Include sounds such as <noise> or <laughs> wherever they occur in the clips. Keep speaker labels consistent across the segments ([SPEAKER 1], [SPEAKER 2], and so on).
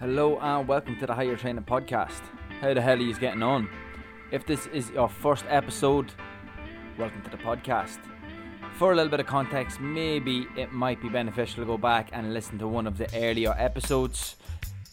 [SPEAKER 1] Hello and welcome to the Higher Training Podcast. How the hell are you getting on? If this is your first episode, welcome to the podcast. For a little bit of context, maybe it might be beneficial to go back and listen to one of the earlier episodes.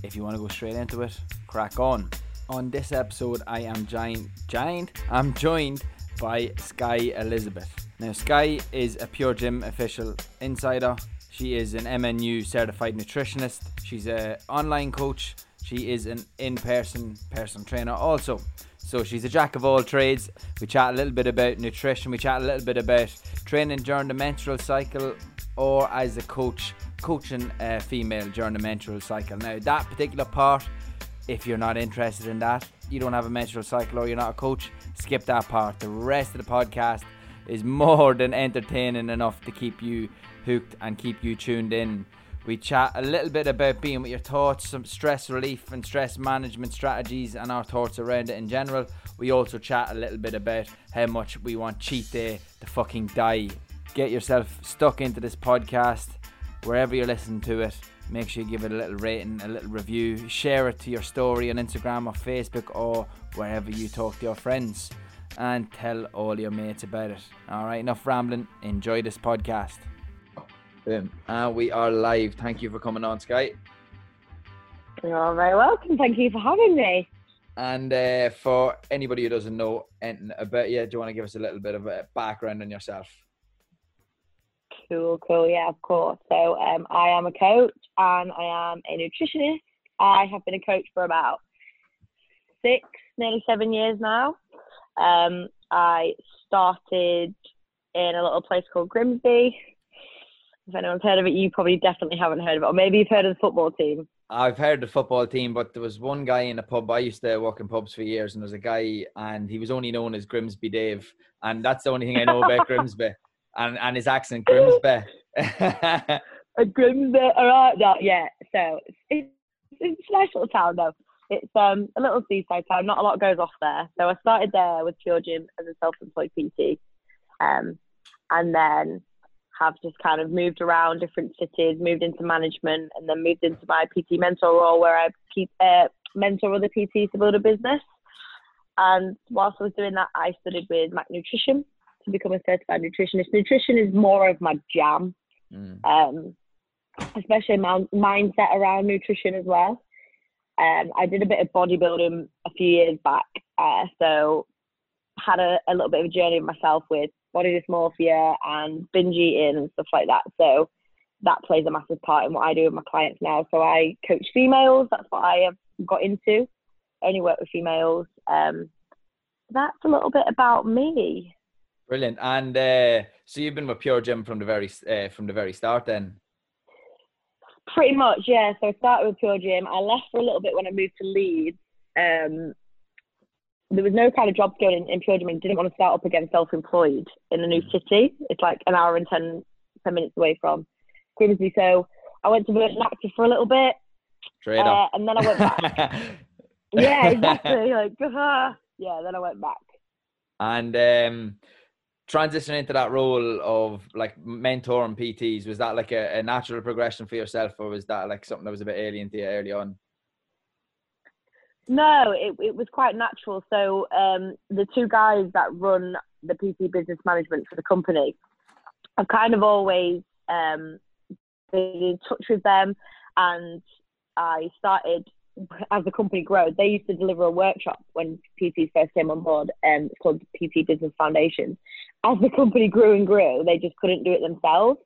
[SPEAKER 1] If you want to go straight into it, crack on. On this episode, I am joined, joined, I'm joined by Sky Elizabeth. Now, Sky is a Pure Gym official insider. She is an MNU certified nutritionist. She's an online coach. She is an in-person personal trainer also. So she's a jack of all trades. We chat a little bit about nutrition. We chat a little bit about training during the menstrual cycle, or as a coach, coaching a female during the menstrual cycle. Now that particular part, if you're not interested in that, you don't have a menstrual cycle or you're not a coach, skip that part. The rest of the podcast is more than entertaining enough to keep you hooked and keep you tuned in. We chat a little bit about being with your thoughts, some stress relief and stress management strategies, and our thoughts around it in general. We also chat a little bit about how much we want cheat day to fucking die. Get yourself stuck into this podcast wherever you're listening to it. Make sure you give it a little rating, a little review, share it to your story on Instagram or Facebook or wherever you talk to your friends, and tell all your mates about it. All right, enough rambling. Enjoy this podcast. Boom. And we are live. Thank you for coming on, Sky.
[SPEAKER 2] You're very welcome. Thank you for having me.
[SPEAKER 1] And uh, for anybody who doesn't know anything about you, do you want to give us a little bit of a background on yourself?
[SPEAKER 2] Cool, cool. Yeah, of course. So um, I am a coach and I am a nutritionist. I have been a coach for about six, nearly seven years now. Um, I started in a little place called Grimsby. If anyone's heard of it, you probably definitely haven't heard of it, or maybe you've heard of the football team.
[SPEAKER 1] I've heard the football team, but there was one guy in a pub. I used to work in pubs for years, and there was a guy, and he was only known as Grimsby Dave, and that's the only thing I know about <laughs> Grimsby, and and his accent Grimsby.
[SPEAKER 2] a Grimsby, all right, no, yeah. So it's, it's a nice little town though. It's um a little seaside town. Not a lot goes off there. So I started there with Pure Gym as a self-employed PT, um, and then have just kind of moved around different cities, moved into management, and then moved into my PT mentor role where I keep uh, mentor other PTs to build a business. And whilst I was doing that, I studied with Mac Nutrition to become a certified nutritionist. Nutrition is more of my jam, mm. um, especially my mindset around nutrition as well. Um, I did a bit of bodybuilding a few years back, uh, so had a, a little bit of a journey myself with body dysmorphia and binge eating and stuff like that. So that plays a massive part in what I do with my clients now. So I coach females. That's what I have got into. I only work with females. Um, that's a little bit about me.
[SPEAKER 1] Brilliant. And uh, so you've been with Pure Gym from the very uh, from the very start, then.
[SPEAKER 2] Pretty much, yeah. So I started with Pure Gym. I left for a little bit when I moved to Leeds. Um, there was no kind of job going in, in Pure Gym. Didn't want to start up again self-employed in a new mm. city. It's like an hour and 10, 10 minutes away from Grimsby. So I went to Virgin Active for a little bit. Uh, and then I went back. <laughs> yeah, exactly. Like, uh, <laughs> yeah, then I went back.
[SPEAKER 1] And um, transitioning into that role of like mentor and PTs, was that like a, a natural progression for yourself, or was that like something that was a bit alien to you early on?
[SPEAKER 2] No, it, it was quite natural. So um, the two guys that run the PT business management for the company, I've kind of always um, been in touch with them, and I started as the company grew. They used to deliver a workshop when PT first came on board, and it's called PT Business Foundation. As the company grew and grew, they just couldn't do it themselves.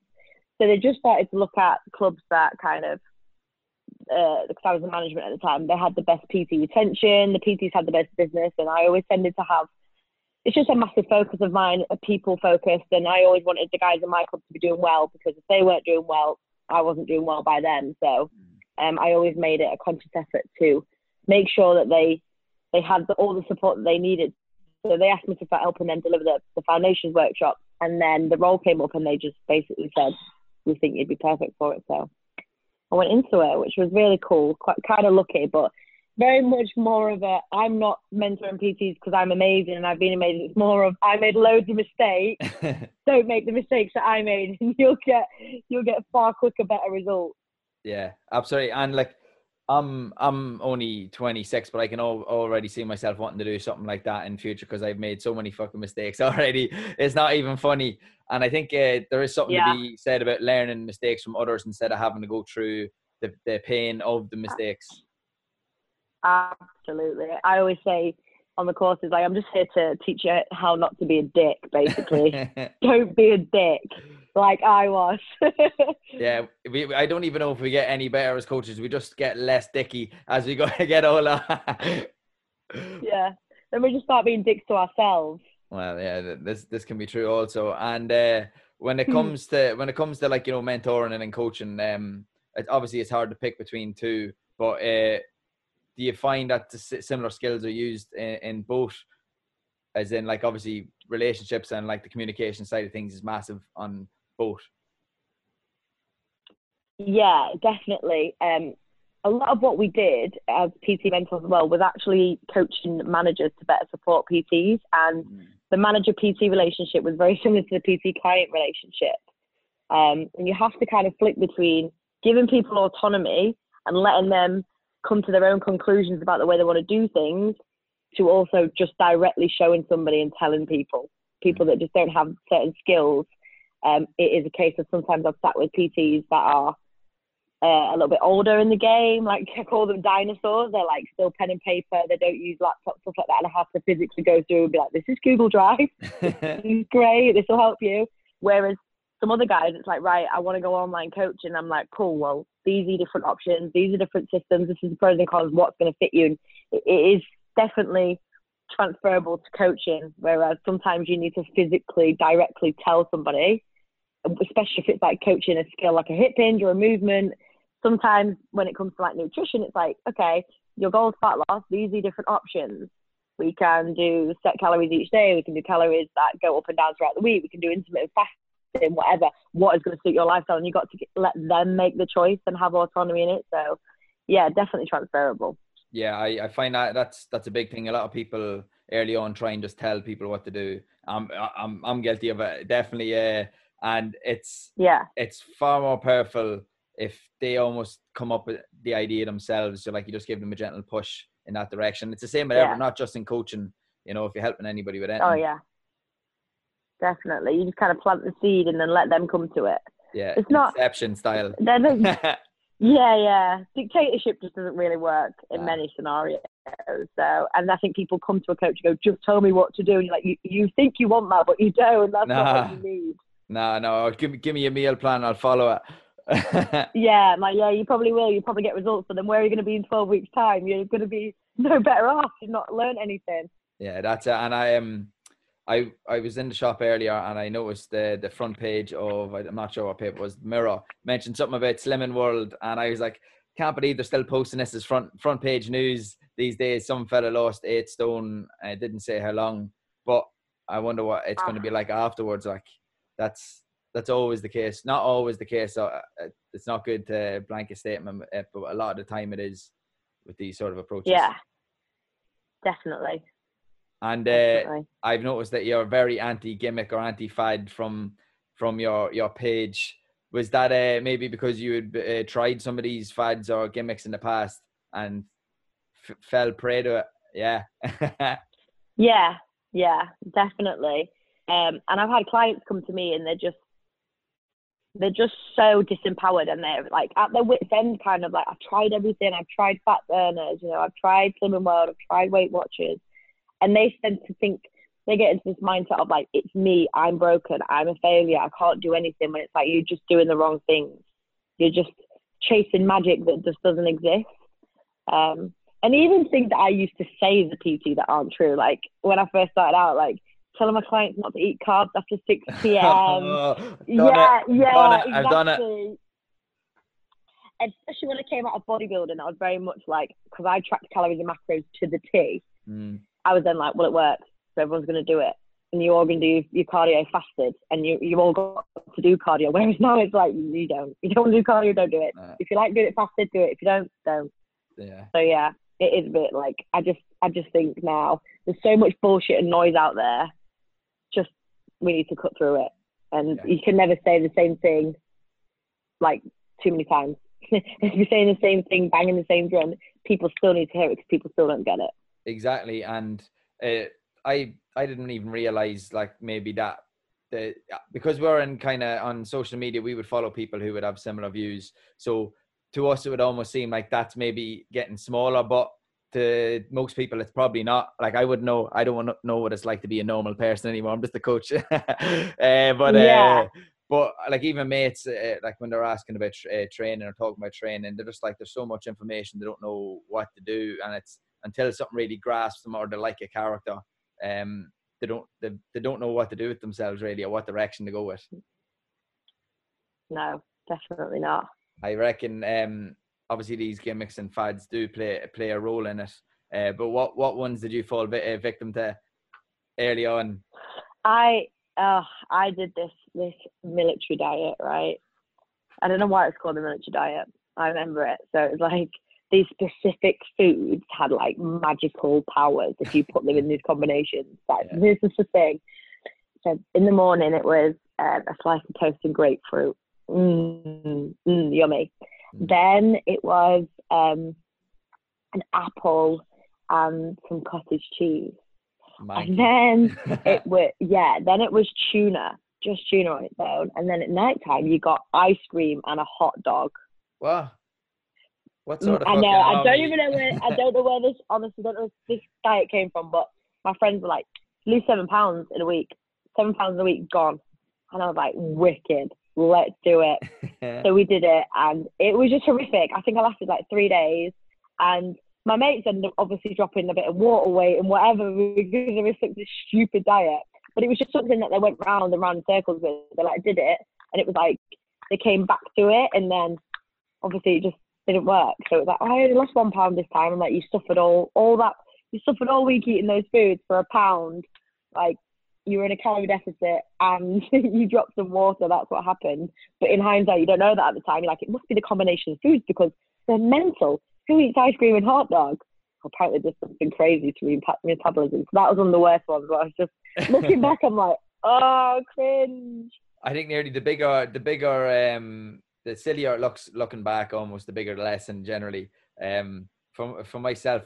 [SPEAKER 2] So they just started to look at clubs that kind of uh, because I was in management at the time, they had the best PT retention, the PTs had the best business, and I always tended to have. It's just a massive focus of mine, a people focused, and I always wanted the guys in my club to be doing well because if they weren't doing well, I wasn't doing well by them. So um, I always made it a conscious effort to make sure that they they had the, all the support that they needed. So they asked me to start helping them deliver the, the foundations workshop, and then the role came up, and they just basically said, "We think you'd be perfect for it." So I went into it, which was really cool, quite kind of lucky, but very much more of a I'm not mentoring PTs because I'm amazing and I've been amazing. It's more of I made loads of mistakes. <laughs> Don't make the mistakes that I made, and <laughs> you'll get you'll get far quicker, better results.
[SPEAKER 1] Yeah, absolutely. And like I'm I'm only 26, but I can al- already see myself wanting to do something like that in future because I've made so many fucking mistakes <laughs> already. It's not even funny, and I think uh, there is something
[SPEAKER 2] Yeah.
[SPEAKER 1] to be said about learning mistakes from others instead of having to go through the, the pain of the mistakes.
[SPEAKER 2] Absolutely. I always say on the courses, like I'm just here to teach you how not to be a dick. Basically, <laughs> don't be a dick like I was. <laughs>
[SPEAKER 1] yeah, we, I don't even know if we get any better as coaches. We just get less dicky as we go <laughs> get older. <laughs>
[SPEAKER 2] yeah. Then we just start being dicks to ourselves.
[SPEAKER 1] Well, yeah, this this can be true also. And uh, when it
[SPEAKER 2] Hmm.
[SPEAKER 1] comes to when it comes to like you know mentoring and then coaching, um, it, obviously it's hard to pick between two. But uh, do you find that similar skills are used in, in both? As in, like obviously relationships and like the communication side of things is massive on both.
[SPEAKER 2] Yeah, definitely. Um, a lot of what we did as PT mentors as well was actually coaching managers to better support PTs, and the manager PT relationship was very <laughs> similar to the PT client relationship. Um, and you have to kind of flick between giving people autonomy and letting them come to their own conclusions about the way they want to do things, to also just directly showing somebody and telling people, people that just don't have certain skills. Um, it is a case of sometimes I've sat with PTs that are uh, a little bit older in the game. Like <laughs> I call them dinosaurs. They're like still pen and paper. They don't use laptops stuff like that. And I have to physically go through and be like, "This is Google Drive. <laughs> This is great. This will help you." Whereas some other guys, it's like, right, I want to go online coaching. I'm like, cool. Well, these are different options. These are different systems. This is the pros and cons. What's going to fit you? And it, it is definitely transferable to coaching. Whereas sometimes you need to physically, directly tell somebody, especially if it's like coaching a skill like a hip hinge or a movement sometimes when it comes to like nutrition, it's like, okay, your goal is fat loss. These are different options. We can do set calories each day. We can do calories that go up and down throughout the week. We can do intermittent fasting, whatever. What is going to suit your lifestyle? And you've got to let them make the choice and have autonomy in it. So, yeah, definitely transferable.
[SPEAKER 1] Yeah, I, I find that that's that's a big thing. A lot of people early on try and just tell people what to do. I'm I'm I'm guilty of it, definitely. Yeah, and it's
[SPEAKER 2] Yeah,
[SPEAKER 1] it's far more powerful if they almost come up with the idea themselves. So like you just give them a gentle push in that direction. It's the same with
[SPEAKER 2] Yeah.
[SPEAKER 1] everyone, not just in coaching. You know, if you're helping anybody with oh, anything.
[SPEAKER 2] oh yeah, definitely. You just kind of plant the seed and then let them come to it.
[SPEAKER 1] yeah.
[SPEAKER 2] It's not-
[SPEAKER 1] exception style. <laughs> <laughs>
[SPEAKER 2] Yeah, yeah. Dictatorship just doesn't really work in
[SPEAKER 1] Nah.
[SPEAKER 2] many scenarios. So, and I think people come to a coach and go, "Just tell me what to do," and you're like, "You, you think you want that, but you don't. That's not what you need."
[SPEAKER 1] No, no. Give me give me a meal plan. I'll follow it. <laughs>
[SPEAKER 2] Yeah, like yeah, you probably will. You probably get results, but then where are you going to be in twelve weeks' time? You're going to be <laughs> no better off. You've not learned anything.
[SPEAKER 1] Yeah, that's it. And I um, I I was in the shop earlier and I noticed the the front page of I'm not sure what paper it was Mirror mentioned something about Slimming World, and I was like, can't believe they're still posting this as front front page news these days. Some fella lost eight stone. I didn't say how long, but I wonder what it's going to be like afterwards. Like that's that's always the case. Not always the case. So uh, it's not good to blanket statement, uh, but a lot of the time it is with these sort of approaches.
[SPEAKER 2] Yeah, definitely.
[SPEAKER 1] And uh,
[SPEAKER 2] definitely.
[SPEAKER 1] I've noticed that you're very anti gimmick or anti fad from from your your page. Was that uh, maybe because you had uh, tried some of these fads or gimmicks in the past and f- fell prey to it? Yeah. <laughs>
[SPEAKER 2] Yeah, yeah, definitely. Um, and I've had clients come to me and they're just they're just so disempowered and they're like at their wits end kind of like I've tried everything, I've tried fat burners, you know, I've tried Slimming World, I've tried Weight Watchers. And they tend to think they get into this mindset of like, it's me, I'm broken, I'm a failure, I can't do anything when it's like you're just doing the wrong things. You're just chasing magic that just doesn't exist. Um, and even things that I used to say as a PT that aren't true. Like when I first started out, like telling my clients not to eat carbs after 6 <laughs> p.m.
[SPEAKER 1] Oh,
[SPEAKER 2] yeah,
[SPEAKER 1] it.
[SPEAKER 2] yeah, exactly.
[SPEAKER 1] I've done it.
[SPEAKER 2] Especially when I came out of bodybuilding, I was very much like, because I tracked calories and macros to the T.
[SPEAKER 1] Mm,
[SPEAKER 2] I was then like, well, it works, so everyone's going to do it. And you're all going to do your cardio fasted, and you you all got to do cardio. <laughs> Whereas now it's like you don't, you don't want to do cardio, don't do it. If you like doing it fasted, do it. If you don't, don't.
[SPEAKER 1] yeah.
[SPEAKER 2] So yeah, it is a bit like I just I just think now there's so much bullshit and noise out there. We need to cut through it, and
[SPEAKER 1] Yeah.
[SPEAKER 2] you can never say the same thing like too many times. <laughs> if you're saying the same thing, banging the same drum, people still need to hear it because people still don't get it.
[SPEAKER 1] Exactly, and uh, I I didn't even realize like maybe that the because we're in kind of on social media, we would follow people who would have similar views. So to us, it would almost seem like that's maybe getting smaller, but to most people, it's probably not. Like I would know, I don't know what it's like to be a normal person anymore. I'm just a coach, <laughs> uh, but yeah. Uh, but like even mates, uh, like when they're asking about uh, training or talking about training, they're just like there's so much information they don't know what to do, and it's until something really grasps them or they like a character, um, they don't they, they don't know what to do with themselves really or what direction to go with.
[SPEAKER 2] No, definitely not.
[SPEAKER 1] I reckon um, obviously these gimmicks and fads do play play a role in it. Uh, but what what ones did you fall victim to early on?
[SPEAKER 2] I uh, I did this this military diet, right? I don't know why it's called the military diet. I remember it. So it was like these specific foods had like magical powers if you put them in these combinations. <laughs> Like yeah. this is the thing. So in the morning it was uh, a slice of toast and grapefruit. Mm, mm, yummy. Mm. Then it was um, an apple and some cottage cheese. Mikey. And then <laughs> it was yeah, then it was tuna, just tuna on its own. And then at night time you got ice cream and a hot dog.
[SPEAKER 1] Wow. What sort of
[SPEAKER 2] I know, I don't even know where I <laughs> don't know where this honestly don't know where this diet came from, but my friends were like, lose seven pounds in a week. Seven pounds a week gone. And I was like, wicked let's do it. <laughs> so we did it, and it was just horrific. I think I lasted like three days, and my mates ended up obviously dropping a bit of water weight and whatever because of this, this stupid diet. But it was just something that they went round and round circles with. They like did it, and it was like they came back to it, and then obviously it just didn't work. So it was like, oh, I only lost one pound this time. I'm like, you suffered all all that, you suffered all week eating those foods for a pound. Like you were in a calorie deficit and <laughs> you dropped some water, that's what happened. But in hindsight, you don't know that at the time. You're like, it must be the combination of foods because they're mental. Who eats ice cream and hot dogs? Apparently, there's something crazy to me metabolism. So that was one of the worst ones. Where I was just <laughs> looking back, I'm like, oh, cringe.
[SPEAKER 1] I think nearly the bigger, the bigger, um, the sillier it looks looking back, almost the bigger the lesson generally. Um, from for myself,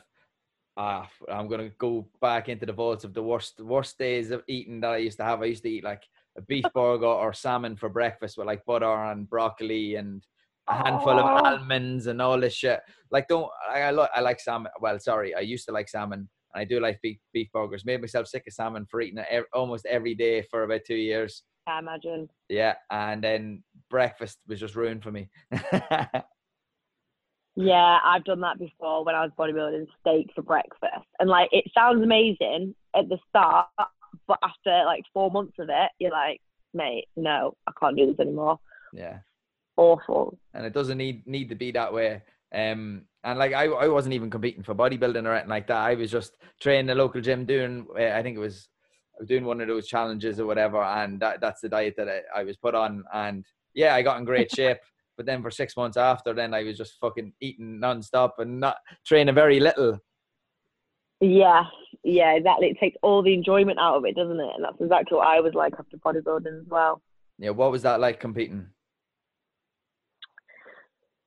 [SPEAKER 1] ah, I'm gonna go back into the vaults of the worst worst days of eating that I used to have. I used to eat like a beef <laughs> burger or salmon for breakfast with like butter and broccoli and a handful of almonds and all this shit. Like, don't I, I, lo- I like salmon. Well, sorry, I used to like salmon. And I do like beef, beef burgers. Made myself sick of salmon for eating it every, almost every day for about two years.
[SPEAKER 2] I imagine.
[SPEAKER 1] Yeah, and then breakfast was just ruined for me. <laughs>
[SPEAKER 2] Yeah, I've done that before when I was bodybuilding steak for breakfast. And like it sounds amazing at the start, but after like four months of it, you're like, mate, no, I can't do this anymore.
[SPEAKER 1] Yeah.
[SPEAKER 2] Awful.
[SPEAKER 1] And it doesn't need need to be that way. Um and like I, I wasn't even competing for bodybuilding or anything like that. I was just training the local gym doing uh, I think it was I was doing one of those challenges or whatever and that, that's the diet that I, I was put on and yeah, I got in great <laughs> shape. But then for six months after, then I was just fucking eating nonstop and not training very little.
[SPEAKER 2] Yeah, yeah, exactly. It takes all the enjoyment out of it, doesn't it? And that's exactly what I was like after bodybuilding as well.
[SPEAKER 1] Yeah, what was that like competing?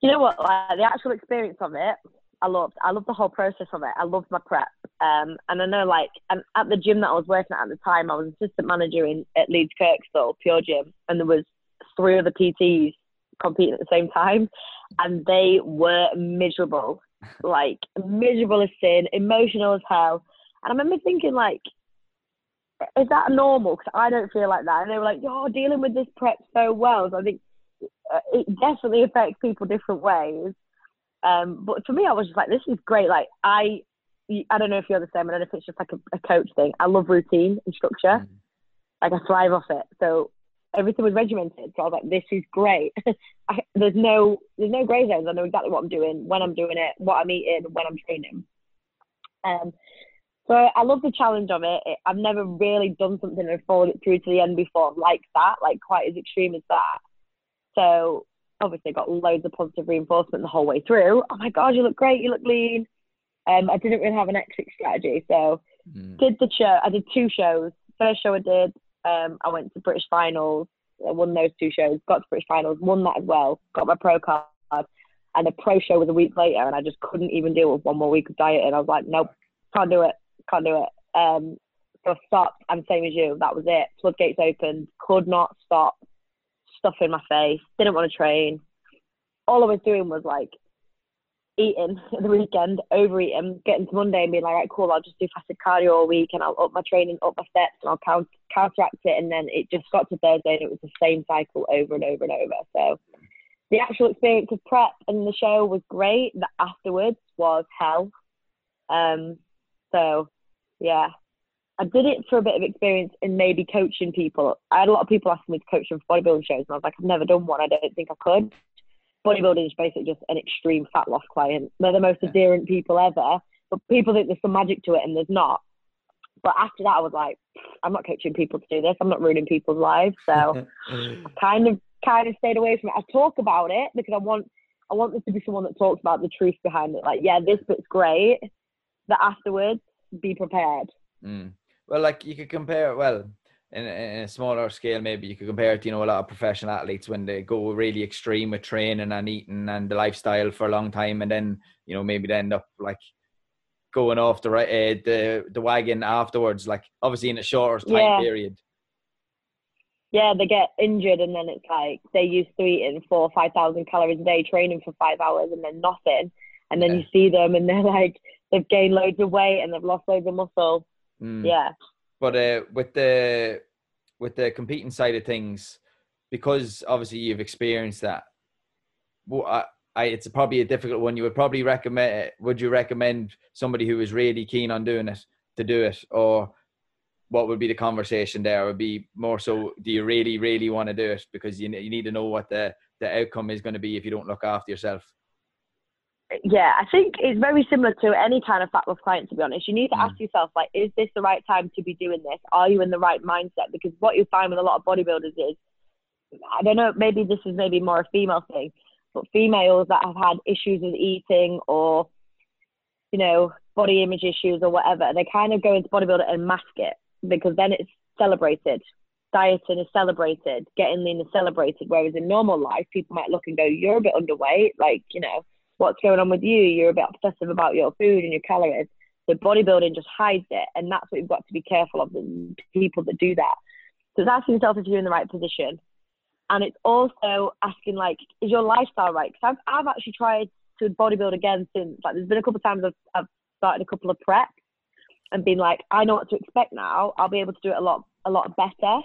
[SPEAKER 2] You know what? Like the actual experience of it, I loved. I loved the whole process of it. I loved my prep. Um, and I know, like, and at the gym that I was working at at the time, I was assistant manager in at Leeds Kirkstall Pure Gym, and there was three other PTs competing at the same time, and they were miserable, like miserable as sin, emotional as hell. And I remember thinking, like, is that normal? Because I don't feel like that. And they were like, you're dealing with this prep so well. So I think uh, it definitely affects people different ways. Um, but for me, I was just like, this is great. Like, I, I don't know if you're the same. I don't know if it's just like a, a coach thing. I love routine and structure. Mm. Like, I thrive off it. So everything was regimented. So I was like, this is great. <laughs> I, there's no there's no grey zones. I know exactly what I'm doing, when I'm doing it, what I'm eating, when I'm training. Um, so I love the challenge of it. it. I've never really done something and followed it through to the end before like that, like quite as extreme as that. So obviously got loads of positive reinforcement the whole way through. Oh my god, you look great, you look lean. Um, I didn't really have an exit strategy, so mm. did the show. I did two shows. First show I did um, I went to British finals. I won those two shows. Got to British finals. Won that as well. Got my pro card. And the pro show was a week later, and I just couldn't even deal with one more week of diet. And I was like, nope, can't do it, can't do it. Um, so I stopped. I'm same as you. That was it. Floodgates opened. Could not stop. Stuff in my face. Didn't want to train. All I was doing was like eating <laughs> at the weekend, overeating, getting to Monday and being like, right, cool, I'll just do fasted cardio all week and I'll up my training, up my steps, and I'll count, counteract it. And then it just got to Thursday and it was the same cycle over and over and over. So the actual experience of prep and the show was great. The afterwards was hell. Um, so yeah, I did it for a bit of experience in maybe coaching people. I had a lot of people asking me to coach them for bodybuilding shows, and I was like, I've never done one. I don't think I could bodybuilding is basically just an extreme fat loss client. They're the most adherent people ever, but people think there's some magic to it and there's not. But after that, I was like, I'm not coaching people to do this. I'm not ruining people's lives. So <laughs> I kind of kind of stayed away from it. I talk about it because I want I want this to be someone that talks about the truth behind it. Like, yeah, this bit's great. but afterwards, be prepared.
[SPEAKER 1] Mm. Well, like you could compare. It. Well, in, in a smaller scale, maybe you could compare it to, you know, a lot of professional athletes when they go really extreme with training and eating and the lifestyle for a long time. And then, you know, maybe they end up like going off the right, uh, the, the wagon afterwards, like obviously in a shorter time yeah. period.
[SPEAKER 2] Yeah, they get injured and then it's like they used to eating four or 5,000 calories a day, training for five hours and then nothing. And then yeah. you see them and they're like, they've gained loads of weight and they've lost loads of muscle. Mm. Yeah.
[SPEAKER 1] But uh, with the with the competing side of things, because obviously you've experienced that, well, I, I, it's probably a difficult one. You would probably recommend. Would you recommend somebody who is really keen on doing it to do it, or what would be the conversation there? Would be more so, do you really, really want to do it because you you need to know what the the outcome is going to be if you don't look after yourself
[SPEAKER 2] yeah, I think it's very similar to any kind of fat loss client, to be honest. You need to mm. ask yourself, like, is this the right time to be doing this? Are you in the right mindset? Because what you find with a lot of bodybuilders is, I don't know, maybe this is maybe more a female thing, but females that have had issues with eating or, you know, body image issues or whatever, they kind of go into bodybuilding and mask it because then it's celebrated. Dieting is celebrated, getting lean is celebrated. Whereas in normal life, people might look and go, you're a bit underweight, like, you know what's going on with you. You're a bit obsessive about your food and your calories. So bodybuilding just hides it, and that's what you've got to be careful of the people that do that. So it's asking yourself if you're in the right position, and it's also asking like, is your lifestyle right? Because I've I've actually tried to bodybuild again since like there's been a couple of times I've I've started a couple of prep and been like, I know what to expect now. I'll be able to do it a lot a lot better.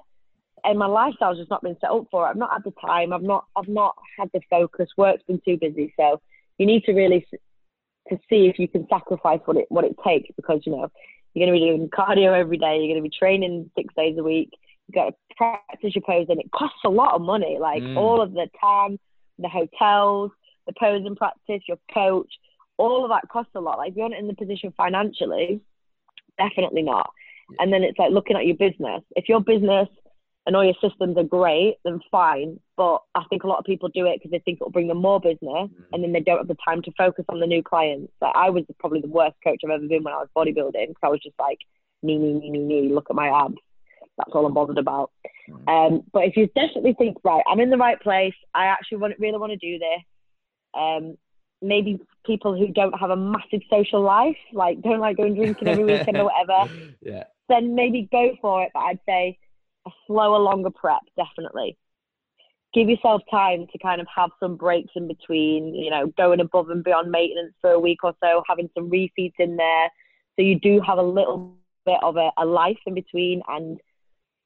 [SPEAKER 2] And my lifestyle's just not been set up for it. I've not had the time. I've not I've not had the focus. Work's been too busy. So you need to really to see if you can sacrifice what it what it takes because you know you're going to be doing cardio every day. You're going to be training six days a week. You've got to practice your pose, and it costs a lot of money. Like mm. all of the time, the hotels, the posing practice, your coach, all of that costs a lot. Like if you're not in the position financially, definitely not. And then it's like looking at your business. If your business and all your systems are great, then fine. But I think a lot of people do it because they think it'll bring them more business, mm. and then they don't have the time to focus on the new clients. Like I was probably the worst coach I've ever been when I was bodybuilding because I was just like, me, me, me, me, me. Look at my abs. That's all I'm bothered about. Mm. Um, but if you definitely think, right, I'm in the right place. I actually want, really want to do this. Um, maybe people who don't have a massive social life, like don't like going drinking every weekend or whatever. <laughs>
[SPEAKER 1] Yeah.
[SPEAKER 2] Then maybe go for it. But I'd say a slower, longer prep, definitely. Give yourself time to kind of have some breaks in between, you know, going above and beyond maintenance for a week or so, having some refeeds in there. So you do have a little bit of a, a life in between and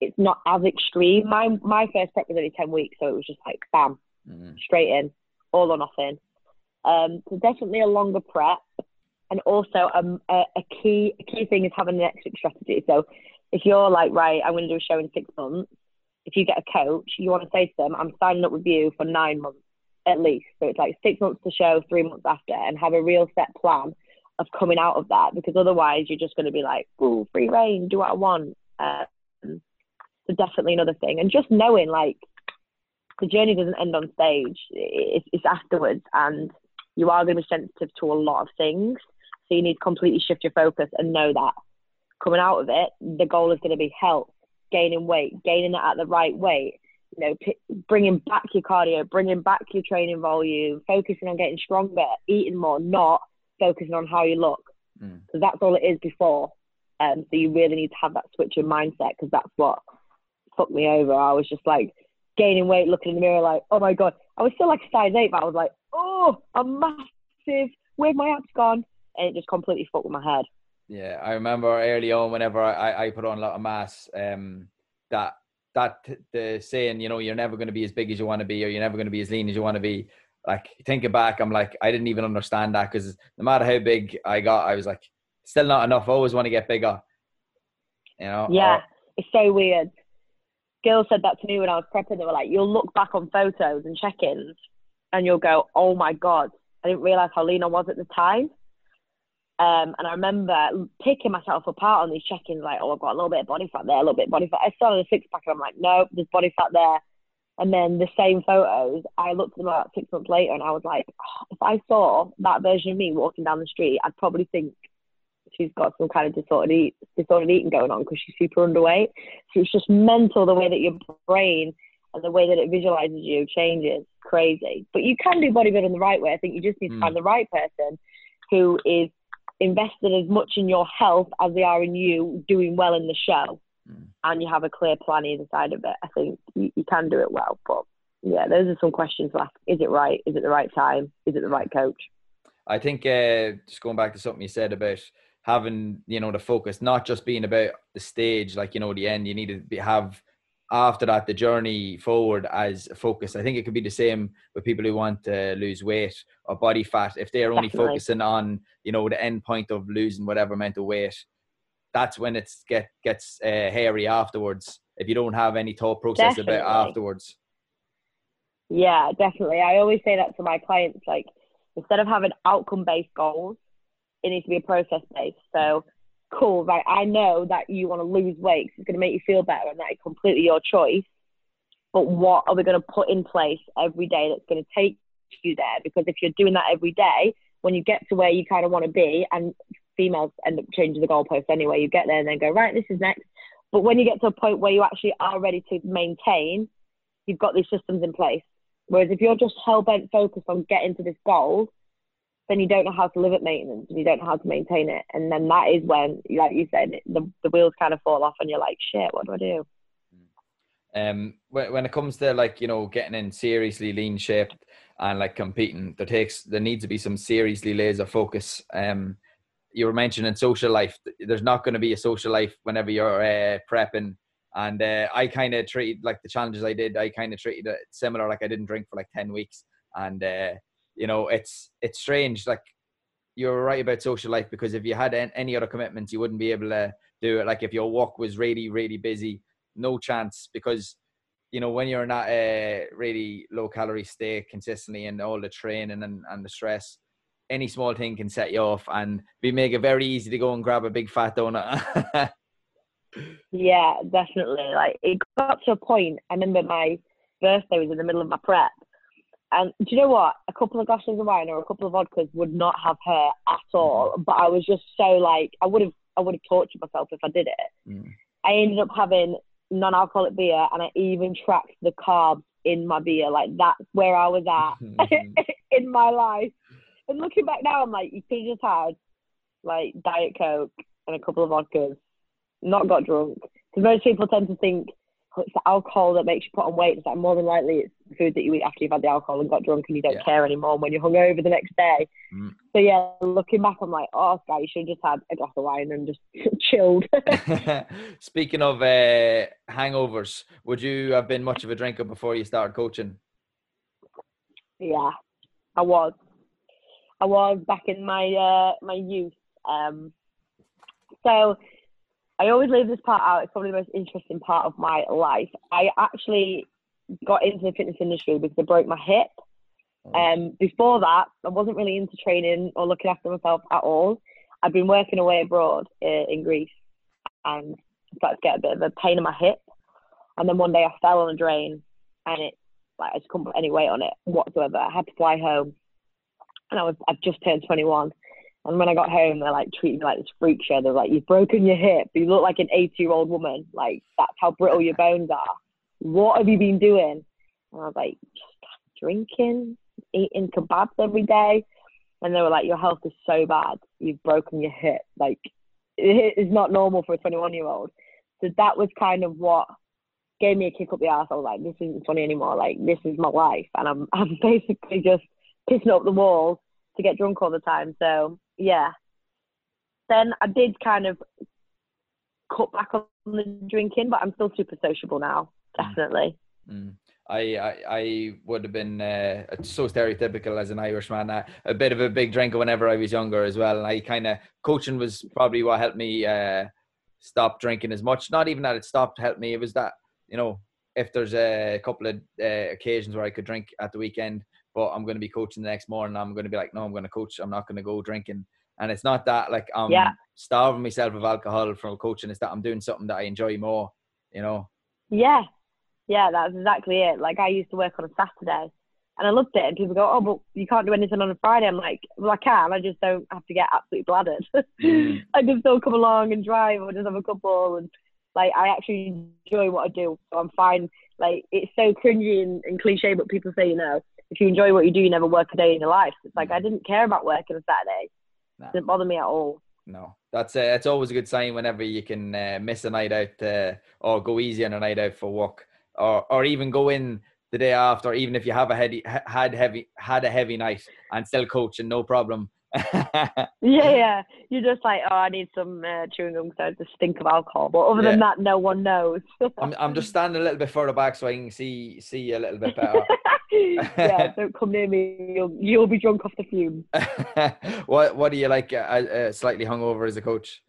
[SPEAKER 2] it's not as extreme. My my first prep was only 10 weeks, so it was just like bam, mm-hmm. straight in, all or nothing. Um, so definitely a longer prep. And also um, a, a key a key thing is having an exit strategy. So if you're like, right, I'm going to do a show in six months, if you get a coach, you want to say to them, I'm signing up with you for nine months at least. So it's like six months to show, three months after, and have a real set plan of coming out of that because otherwise you're just going to be like, ooh, free reign, do what I want. Um, so definitely another thing. And just knowing like the journey doesn't end on stage, it's, it's afterwards, and you are going to be sensitive to a lot of things. So you need to completely shift your focus and know that coming out of it, the goal is going to be health, gaining weight, gaining it at the right weight. you know, p- bringing back your cardio, bringing back your training volume, focusing on getting stronger, eating more, not focusing on how you look. Because
[SPEAKER 1] Mm.
[SPEAKER 2] that's all it is before. Um, so you really need to have that switch in mindset because that's what fucked me over. I was just like gaining weight, looking in the mirror, like, oh my god. I was still like size eight, but I was like, oh, I'm massive. Where's my abs gone? And it just completely fucked with my head.
[SPEAKER 1] Yeah, I remember early on whenever I, I put on a lot of mass, um, that that the saying, you know, you're never going to be as big as you want to be, or you're never going to be as lean as you want to be. Like thinking back, I'm like, I didn't even understand that because no matter how big I got, I was like, still not enough. I always want to get bigger. You know?
[SPEAKER 2] Yeah,
[SPEAKER 1] Or-
[SPEAKER 2] it's so weird. Girls said that to me when I was prepping. They were like, you'll look back on photos and check-ins, and you'll go, oh my god, I didn't realize how lean I was at the time. Um, and I remember picking myself apart on these check-ins, like, oh, I've got a little bit of body fat there, a little bit of body fat. I started a six-pack, and I'm like, nope, there's body fat there. And then the same photos, I looked at them about six months later, and I was like, oh, if I saw that version of me walking down the street, I'd probably think she's got some kind of disordered, eat, disordered eating going on because she's super underweight. So it's just mental the way that your brain and the way that it visualizes you changes. Crazy. But you can do bodybuilding the right way. I think you just need to
[SPEAKER 1] Mm.
[SPEAKER 2] find the right person who is invested as much in your health as they are in you doing well in the show.
[SPEAKER 1] Mm.
[SPEAKER 2] And you have a clear plan either side of it. I think you, you can do it well. But yeah, those are some questions to ask. Is it right? Is it the right time? Is it the right coach?
[SPEAKER 1] I think uh, just going back to something you said about having you know the focus, not just being about the stage, like you know the end. You need to be, have after that the journey forward as a focus. I think it could be the same with people who want to lose weight or body fat. If they're only
[SPEAKER 2] Definitely.
[SPEAKER 1] focusing on you know the end point of losing whatever amount of weight, that's when it's get gets uh, hairy afterwards. If you don't have any thought process about afterwards.
[SPEAKER 2] Yeah, definitely. I always say that to my clients. Like, instead of having outcome based goals, it needs to be a process based. So, cool, right? I know that you want to lose weight it's going to make you feel better and that is completely your choice. But what are we going to put in place every day that's going to take you there? Because if you're doing that every day, when you get to where you kind of want to be, and females end up changing the goalpost anyway, you get there and then go, right, this is next. But when you get to a point where you actually are ready to maintain, you've got these systems in place. Whereas if you're just hell bent focused on getting to this goal, then you don't know how to live at maintenance and you don't know how to maintain it. And then that is when, like you said, the, the wheels kind of fall off and you're like, shit, what do I do?
[SPEAKER 1] um when, it comes to like you know getting in seriously lean shape and like competing there takes there needs to be some seriously laser focus um you were mentioning social life there's not going to be a social life whenever you're uh, prepping and uh, i kind of treated like the challenges i did i kind of treated it similar like i didn't drink for like 10 weeks and uh you know it's it's strange like you're right about social life because if you had any other commitments you wouldn't be able to do it like if your work was really really busy no chance because you know when you're in that uh, really low calorie state consistently and all the training and, and the stress any small thing can set you off and be make it very easy to go and grab a big fat donut <laughs>
[SPEAKER 2] Yeah, definitely. Like it got to a point. I remember my birthday was in the middle of my prep, and do you know what? A couple of glasses of wine or a couple of vodkas would not have hurt at all. But I was just so like I would have I would have tortured myself if I did it.
[SPEAKER 1] Mm.
[SPEAKER 2] I ended up having non-alcoholic beer, and I even tracked the carbs in my beer. Like that's where I was at <laughs> <laughs> in my life. And looking back now, I'm like, you could have just had like Diet Coke and a couple of vodkas, not got drunk. Because most people tend to think it's the alcohol that makes you put on weight. It's like more than likely it's the food that you eat after you've had the alcohol and got drunk and you don't
[SPEAKER 1] Yeah.
[SPEAKER 2] care anymore when you're hungover the next day.
[SPEAKER 1] Mm.
[SPEAKER 2] So yeah, looking back, I'm like, oh, guy, you should have just had a glass of wine and just <laughs> chilled. <laughs> <laughs>
[SPEAKER 1] Speaking of uh, hangovers, would you have been much of a drinker before you started coaching?
[SPEAKER 2] Yeah, I was. I was back in my uh, my youth. Um, so I always leave this part out. It's probably the most interesting part of my life. I actually got into the fitness industry because I broke my hip. Um, before that, I wasn't really into training or looking after myself at all. I'd been working away abroad uh, in Greece and started to get a bit of a pain in my hip. And then one day I fell on a drain and it like I just couldn't put any weight on it whatsoever. I had to fly home, and I was I've just turned 21. And when I got home, they're like treating me like this freak show. They're like, "You've broken your hip. You look like an 80 year old woman. Like that's how brittle your bones are." what have you been doing? And I was like, just drinking, eating kebabs every day. And they were like, your health is so bad. You've broken your hip. Like, it is not normal for a 21 year old. So that was kind of what gave me a kick up the ass. I was like, this isn't funny anymore. Like, this is my life. And I'm, <laughs> I'm basically just pissing up the walls to get drunk all the time. So, yeah. Then I did kind of cut back on the drinking, but I'm still super sociable now, mm. definitely.
[SPEAKER 1] Mm. I, I, I would have been uh, so stereotypical as an Irishman, uh, a bit of a big drinker whenever I was younger as well. And I kind of coaching was probably what helped me uh, stop drinking as much. Not even that it stopped helped me. It was that you know if there's a couple of uh, occasions where I could drink at the weekend, but I'm going to be coaching the next morning, I'm going to be like, no, I'm going to coach. I'm not going to go drinking. And it's not that like I'm yeah. starving myself of alcohol from coaching. It's that I'm doing something that I enjoy more. You know.
[SPEAKER 2] Yeah, yeah, that's exactly it. Like I used to work on a Saturday and I loved it. And people go, oh, but you can't do anything on a Friday. I'm like, well, I can. I just don't have to get absolutely bladdered. <laughs> Mm. I don't come along and drive or just have a couple. And like, I actually enjoy what I do. So I'm fine. Like, it's so cringy and, and cliche, but people say, you know, if you enjoy what you do, you never work a day in your life. It's like, mm. I didn't care about working a Saturday. Nah. It didn't bother me at all.
[SPEAKER 1] No, that's uh, it's always a good sign whenever you can uh, miss a night out uh, or go easy on a night out for work or or even go in the day after, even if you have a heavy had heavy had a heavy night and still coaching, no problem. <laughs>
[SPEAKER 2] yeah, yeah. You're just like, oh, I need some uh, chewing gum because I just stink of alcohol. But other yeah. than that, no one knows.
[SPEAKER 1] I'm I'm just standing a little bit further back so I can see see a little bit better. <laughs>
[SPEAKER 2] yeah, <laughs> don't come near me. You'll you'll be drunk off the fumes. <laughs>
[SPEAKER 1] what what do you like? Uh, uh, slightly hungover as a coach.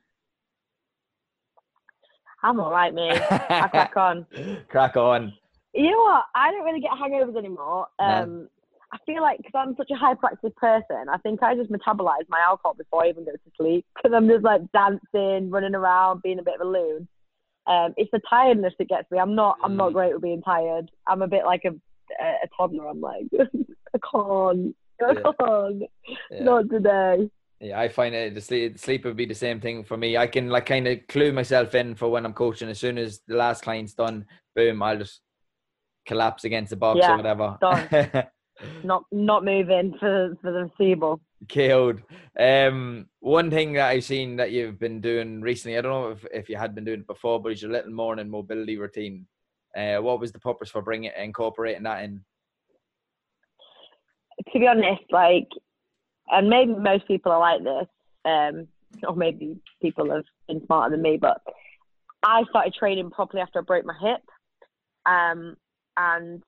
[SPEAKER 2] I'm all right, mate. I <laughs> crack on.
[SPEAKER 1] crack on.
[SPEAKER 2] You know what? I don't really get hangovers anymore. Um, no. I feel like because I'm such a hyperactive person, I think I just metabolize my alcohol before I even go to sleep because I'm just like dancing, running around, being a bit of a loon. Um, it's the tiredness that gets me. I'm not. I'm not mm. great with being tired. I'm a bit like a a, a toddler. I'm like, <laughs> I can't. I can't. Yeah. Not today.
[SPEAKER 1] Yeah, I find it the sleep, sleep would be the same thing for me. I can like kind of clue myself in for when I'm coaching. As soon as the last client's done, boom, I'll just collapse against the box yeah, or whatever. <laughs>
[SPEAKER 2] Not not moving for for the foreseeable.
[SPEAKER 1] KO'd. Um, one thing that I've seen that you've been doing recently, I don't know if, if you had been doing it before, but it's your little morning mobility routine. Uh, what was the purpose for bringing incorporating that in?
[SPEAKER 2] To be honest, like and maybe most people are like this, um, or maybe people have been smarter than me, but I started training properly after I broke my hip. Um, and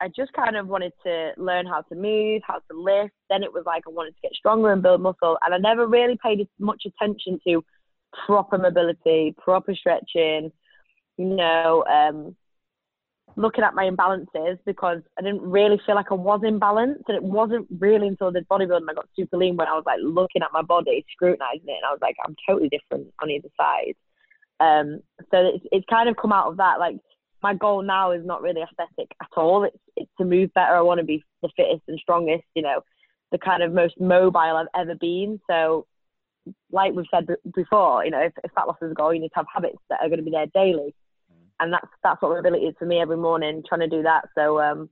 [SPEAKER 2] I just kind of wanted to learn how to move, how to lift. Then it was like I wanted to get stronger and build muscle. And I never really paid much attention to proper mobility, proper stretching, you know, um, looking at my imbalances because I didn't really feel like I was in balance. And it wasn't really until the bodybuilding I got super lean when I was like looking at my body, scrutinizing it, and I was like, I'm totally different on either side. Um, so it's, it's kind of come out of that. Like, my goal now is not really aesthetic at all. It's, it's to move better. I want to be the fittest and strongest, you know, the kind of most mobile I've ever been. So, like we've said before, you know, if, if fat loss is a goal, you need to have habits that are going to be there daily and that's that's what mobility is for me every morning, trying to do that. So um,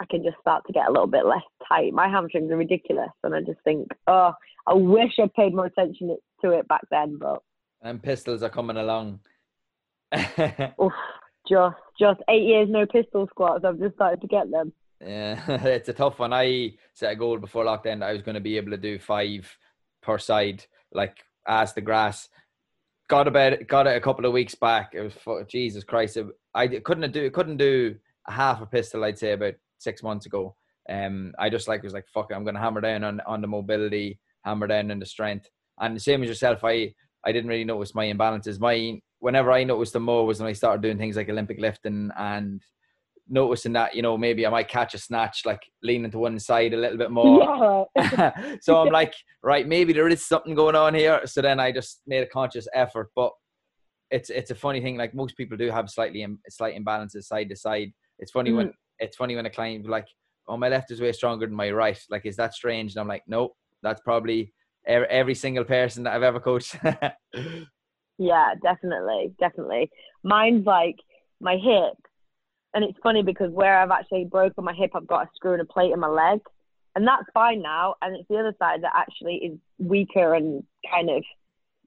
[SPEAKER 2] I can just start to get a little bit less tight. My hamstrings are ridiculous, and I just think, oh, I wish I paid more attention to it back then. But
[SPEAKER 1] and pistols are coming along. <laughs>
[SPEAKER 2] Oof, just just eight years no pistol squats. I've just started to get them.
[SPEAKER 1] Yeah, <laughs> it's a tough one. I set a goal before lockdown that I was going to be able to do five per side, like as the grass got about got it a couple of weeks back. It was Jesus Christ. It, I couldn't do couldn't do a half a pistol. I'd say about six months ago. Um, I just like was like fuck. It, I'm gonna hammer down on on the mobility, hammer down on the strength, and the same as yourself. I I didn't really notice my imbalances. My whenever I noticed them more was when I started doing things like Olympic lifting and noticing that you know maybe I might catch a snatch like leaning to one side a little bit <laughs> more. Yeah. <laughs> so I'm <laughs> like, right, maybe there is something going on here. So then I just made a conscious effort, but it's it's a funny thing. Like most people do have slightly slight imbalances side to side. It's funny mm. when it's funny when a client like, oh, my left is way stronger than my right. Like, is that strange? And I'm like, nope, that's probably every, every single person that I've ever coached.
[SPEAKER 2] yeah, definitely, definitely. Mine's like my hip And it's funny because where I've actually broken my hip, I've got a screw and a plate in my leg. And that's fine now. And it's the other side that actually is weaker and kind of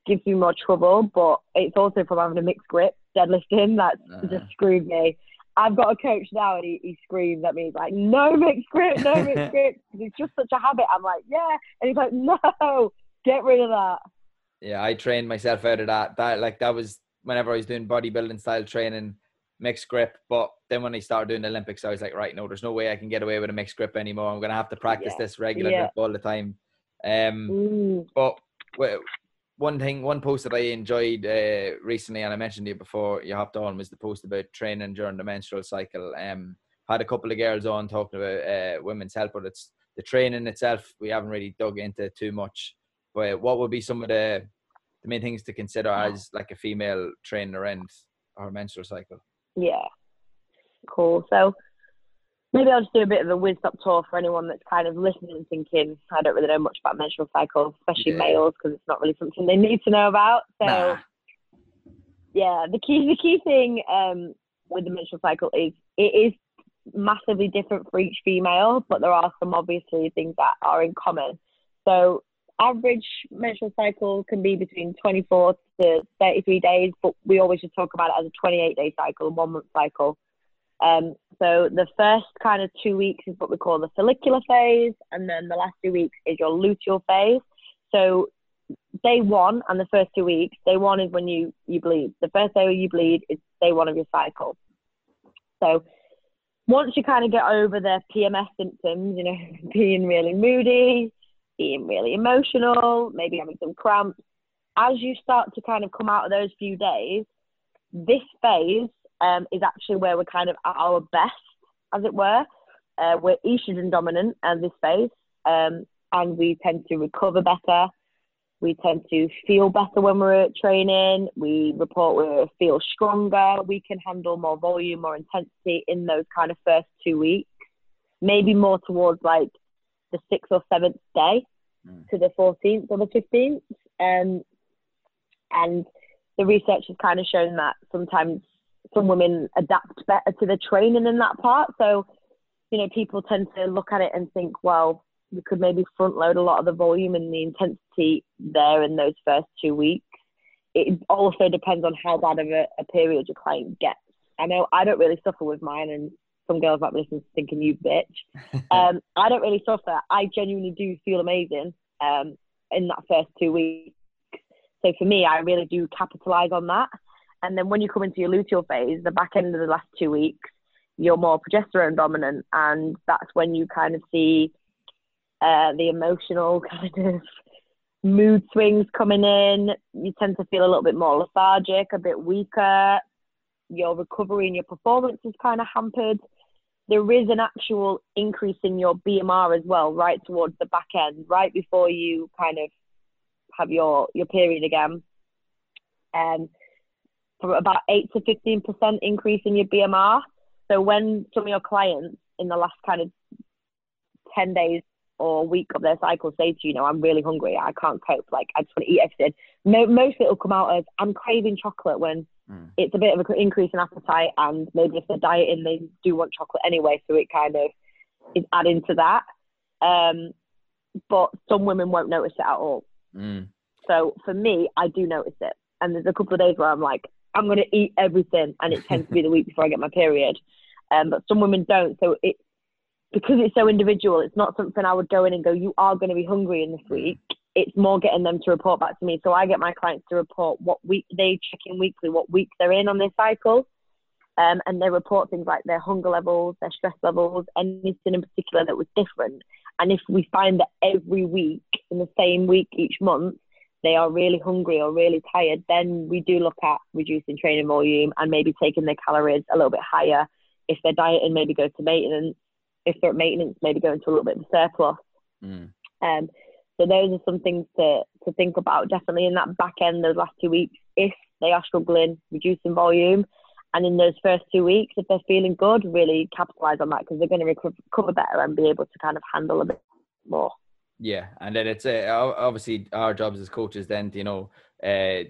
[SPEAKER 2] gives me more trouble. But it's also from having a mixed grip deadlifting that's uh-huh. just screwed me. I've got a coach now and he, he screams at me. He's like, no mixed grip, no <laughs> mixed grip. It's just such a habit. I'm like, yeah. And he's like, no, get rid of that.
[SPEAKER 1] Yeah, I trained myself out of that. That like that was whenever I was doing bodybuilding style training, mixed grip. But then when I started doing the Olympics, I was like, right, no, there's no way I can get away with a mixed grip anymore. I'm gonna have to practice yeah. this regular yeah. grip all the time. Um, mm. but one thing, one post that I enjoyed uh, recently, and I mentioned to you before you hopped on, was the post about training during the menstrual cycle. Um, had a couple of girls on talking about uh, women's health, but it's the training itself we haven't really dug into too much. But what would be some of the the main things to consider as like a female trainer around her menstrual cycle?
[SPEAKER 2] Yeah, cool. So maybe I'll just do a bit of a whiz up tour for anyone that's kind of listening and thinking, I don't really know much about menstrual cycles, especially yeah. males, because it's not really something they need to know about. So, nah. yeah, the key the key thing um, with the menstrual cycle is it is massively different for each female, but there are some obviously things that are in common. So, average menstrual cycle can be between 24 to 33 days, but we always just talk about it as a 28 day cycle, one month cycle. Um, so the first kind of two weeks is what we call the follicular phase, and then the last two weeks is your luteal phase. So day one and the first two weeks, day one is when you, you bleed. The first day you bleed is day one of your cycle. So once you kind of get over the PMS symptoms, you know, <laughs> being really moody, being really emotional, maybe having some cramps, as you start to kind of come out of those few days, this phase um, is actually where we're kind of at our best, as it were. Uh, we're estrogen dominant at this phase, um, and we tend to recover better. We tend to feel better when we're at training. We report we feel stronger. We can handle more volume, more intensity in those kind of first two weeks. Maybe more towards like the sixth or seventh day mm. to the 14th or the 15th. Um, and the research has kind of shown that sometimes some women adapt better to the training in that part. So, you know, people tend to look at it and think, well, we could maybe front load a lot of the volume and the intensity there in those first two weeks. It also depends on how bad of a, a period your client gets. I know I don't really suffer with mine, and some girls might be listening thinking, you bitch. <laughs> um, I don't really suffer. I genuinely do feel amazing um, in that first two weeks. So for me, I really do capitalize on that. And then when you come into your luteal phase, the back end of the last two weeks, you're more progesterone dominant. And that's when you kind of see uh, the emotional <laughs> kind of mood swings coming in. You tend to feel a little bit more lethargic, a bit weaker. Your recovery and your performance is kind of hampered. There is an actual increase in your BMR as well, right towards the back end, right before you kind of have your, your period again. Um, for about 8 to 15% increase in your BMR. So when some of your clients in the last kind of 10 days or week of their cycle say to you, you know, I'm really hungry, I can't cope, like I just want to eat everything. most of it will come out as I'm craving chocolate when mm. it's a bit of an increase in appetite, and maybe if they're dieting, they do want chocolate anyway, so it kind of is adding to that. Um, but some women won't notice it at all. Mm. So for me, I do notice it, and there's a couple of days where I'm like, I'm going to eat everything, and it tends to be the week before I get my period. Um, but some women don't. So it because it's so individual, it's not something I would go in and go, you are going to be hungry in this week. It's more getting them to report back to me. So I get my clients to report what week they check in weekly, what week they're in on their cycle. Um, and they report things like their hunger levels, their stress levels, anything in particular that was different. And if we find that every week in the same week each month, they are really hungry or really tired, then we do look at reducing training volume and maybe taking their calories a little bit higher. If they're dieting, maybe go to maintenance. If they're at maintenance, maybe go into a little bit of surplus. Mm. Um, so those are some things to, to think about. Definitely in that back end, those last two weeks, if they are struggling, reducing volume, and in those first two weeks, if they're feeling good, really capitalize on that because they're going to recover better and be able to kind of handle a bit more.
[SPEAKER 1] Yeah, and then it's uh, obviously our jobs as coaches then to, you know uh,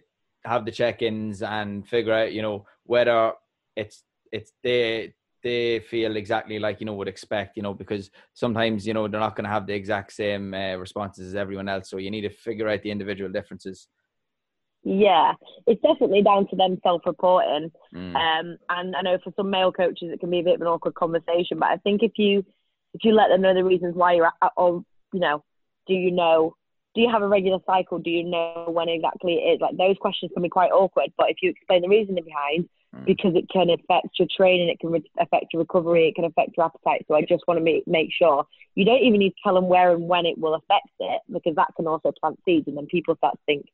[SPEAKER 1] have the check-ins and figure out you know whether it's it's day they feel exactly like you know would expect you know because sometimes you know they're not going to have the exact same uh, responses as everyone else so you need to figure out the individual differences.
[SPEAKER 2] Yeah it's definitely down to them self-reporting. Mm. um and i know for some male coaches it can be a bit of an awkward conversation but i think if you if you let them know the reasons why you're at or you know do you know do you have a regular cycle? Do you know when exactly it is? Like those questions can be quite awkward but if you explain the reasoning behind mm. because it can affect your training, it can re- affect your recovery, it can affect your appetite. So I just want to make, make sure you don't even need to tell them where and when it will affect it because that can also plant seeds and then people start to think,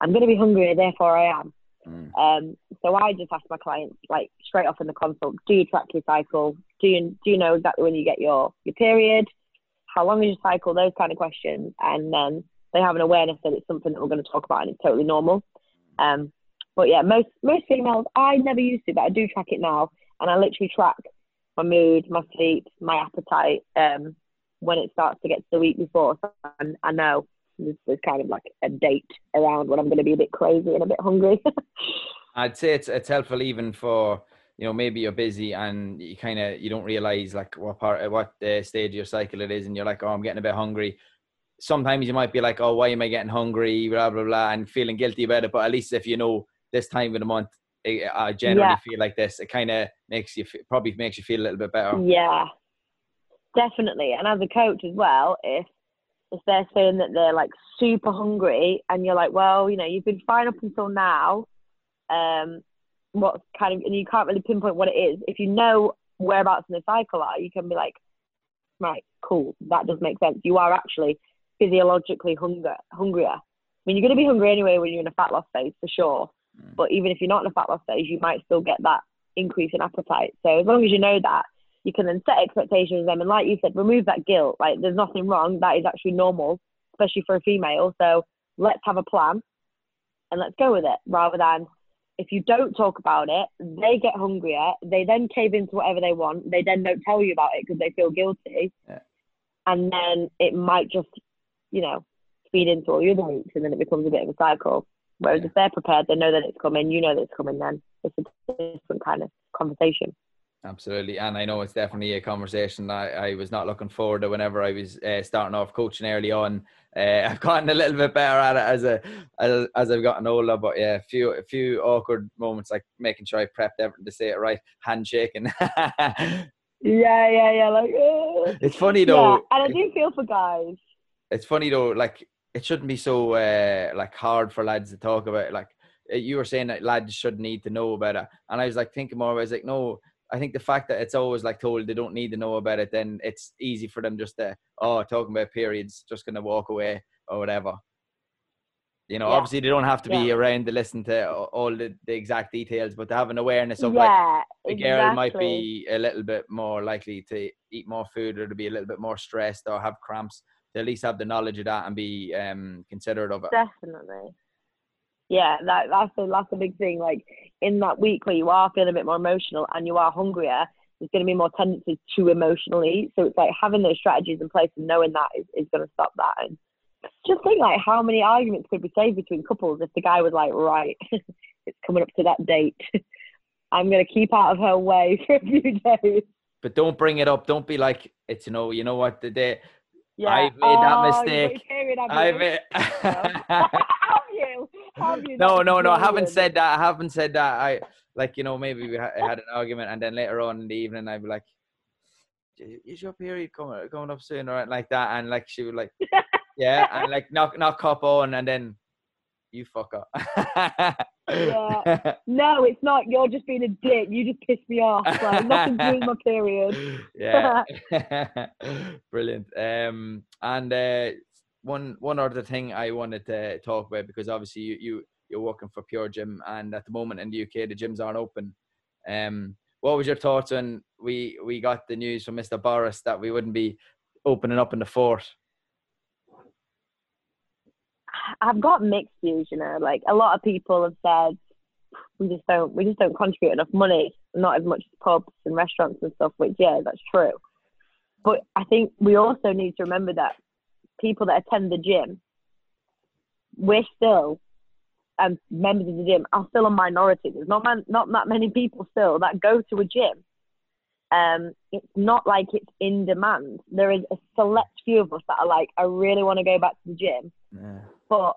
[SPEAKER 2] I'm going to be hungry, therefore I am. Mm. Um, so I just ask my clients like straight off in the consult, do you track your cycle? Do you, do you know exactly when you get your, your period? How long is your cycle? Those kind of questions. And then they have an awareness that it's something that we're going to talk about and it's totally normal. Um, but yeah, most most females I never used to, but I do track it now, and I literally track my mood, my sleep, my appetite. Um, when it starts to get to the week before, so I, know there's, there's kind of like a date around when I'm going to be a bit crazy and a bit hungry. <laughs>
[SPEAKER 1] I'd say it's it's helpful even for you know maybe you're busy and you kind of you don't realize like what part what uh, stage of your cycle it is, and you're like, oh, I'm getting a bit hungry sometimes you might be like, oh, why am I getting hungry, blah blah blah, and feeling guilty about it. But at least if you know this time of the month, I generally yeah. feel like this. It kind of makes you probably makes you feel a little bit better.
[SPEAKER 2] Yeah, definitely. And as a coach as well, if if they're saying that they're like super hungry, and you're like, well, you know, you've been fine up until now. Um, what kind of, and you can't really pinpoint what it is. If you know whereabouts in the cycle are, you can be like, right, cool, that does make sense. You are actually physiologically hunger hungrier. I mean, you're going to be hungry anyway when you're in a fat loss phase for sure. Mm. But even if you're not in a fat loss phase, you might still get that increase in appetite. So as long as you know that, you can then set expectations with them. And like you said, remove that guilt. Like there's nothing wrong. That is actually normal, especially for a female. So let's have a plan and let's go with it rather than if you don't talk about it, they get hungrier. They then cave into whatever they want. They then don't tell you about it because they feel guilty. Yeah. And then it might just, you know, feed into all your other weeks and then it becomes a bit of a cycle. Whereas if they're prepared, they know that it's coming. You know that it's coming. Then it's a different kind of conversation.
[SPEAKER 1] Absolutely, and I know it's definitely a conversation I, I was not looking forward to whenever I was uh, starting off coaching early on. Uh, <laughs> I've gotten a little bit better at it as a as, as I've gotten older, but yeah, a few a few awkward moments like making sure I prepped everything to say it right, handshaking. <laughs>
[SPEAKER 2] yeah, yeah, yeah. Like uh,
[SPEAKER 1] it's funny though,
[SPEAKER 2] yeah, and I do feel for guys.
[SPEAKER 1] It's funny though, like it shouldn't be so uh, like hard for lads to talk about. Like uh, you were saying that lads should need to know about it, and I was like thinking more. I was like, no, I think the fact that it's always like told they don't need to know about it, then it's easy for them just to oh talking about periods, just gonna walk away or whatever. You know, yeah. obviously they don't have to be yeah. around to listen to all the, the exact details, but to have an awareness of yeah, like a girl might be a little bit more likely to eat more food or to be a little bit more stressed or have cramps to at least have the knowledge of that and be um, considerate of it.
[SPEAKER 2] Definitely. Yeah, that that's a that's a big thing. Like in that week where you are feeling a bit more emotional and you are hungrier, there's going to be more tendency to emotionally. So it's like having those strategies in place and knowing that is, is going to stop that. And just think like how many arguments could be saved between couples if the guy was like, right, <laughs> it's coming up to that date. <laughs> I'm going to keep out of her way <laughs> for a few days.
[SPEAKER 1] But don't bring it up. Don't be like, it's you know, you know what the day yeah. I've made oh, that mistake. I've made... <laughs> have you? <laughs> Have you? <laughs> No, no, no. I haven't said that. I haven't said that. I like you know maybe we had an argument and then later on in the evening I'd be like, "Is your period coming coming up soon?" or like that, and like she would like, yeah, and like knock knock cup on, and then you fuck up.
[SPEAKER 2] yeah. <laughs> No, it's not. You're just being a dick. You just pissed me off. Like nothing to do with my period. <laughs>
[SPEAKER 1] yeah. <laughs> Brilliant. Um, and uh, one one other thing I wanted to talk about because obviously you you you're working for Pure Gym, and at the moment in the UK the gyms aren't open. Um, what was your thoughts when we we got the news from Mr. Boris that we wouldn't be opening up in the fort?
[SPEAKER 2] I've got mixed views, you know. Like a lot of people have said, we just don't we just don't contribute enough money, not as much as pubs and restaurants and stuff. Which yeah, that's true. But I think we also need to remember that people that attend the gym, we're still and members of the gym are still a minority. There's not man, not that many people still that go to a gym. um, it's not like it's in demand. There is a select few of us that are like, I really want to go back to the gym,
[SPEAKER 1] Yeah.
[SPEAKER 2] But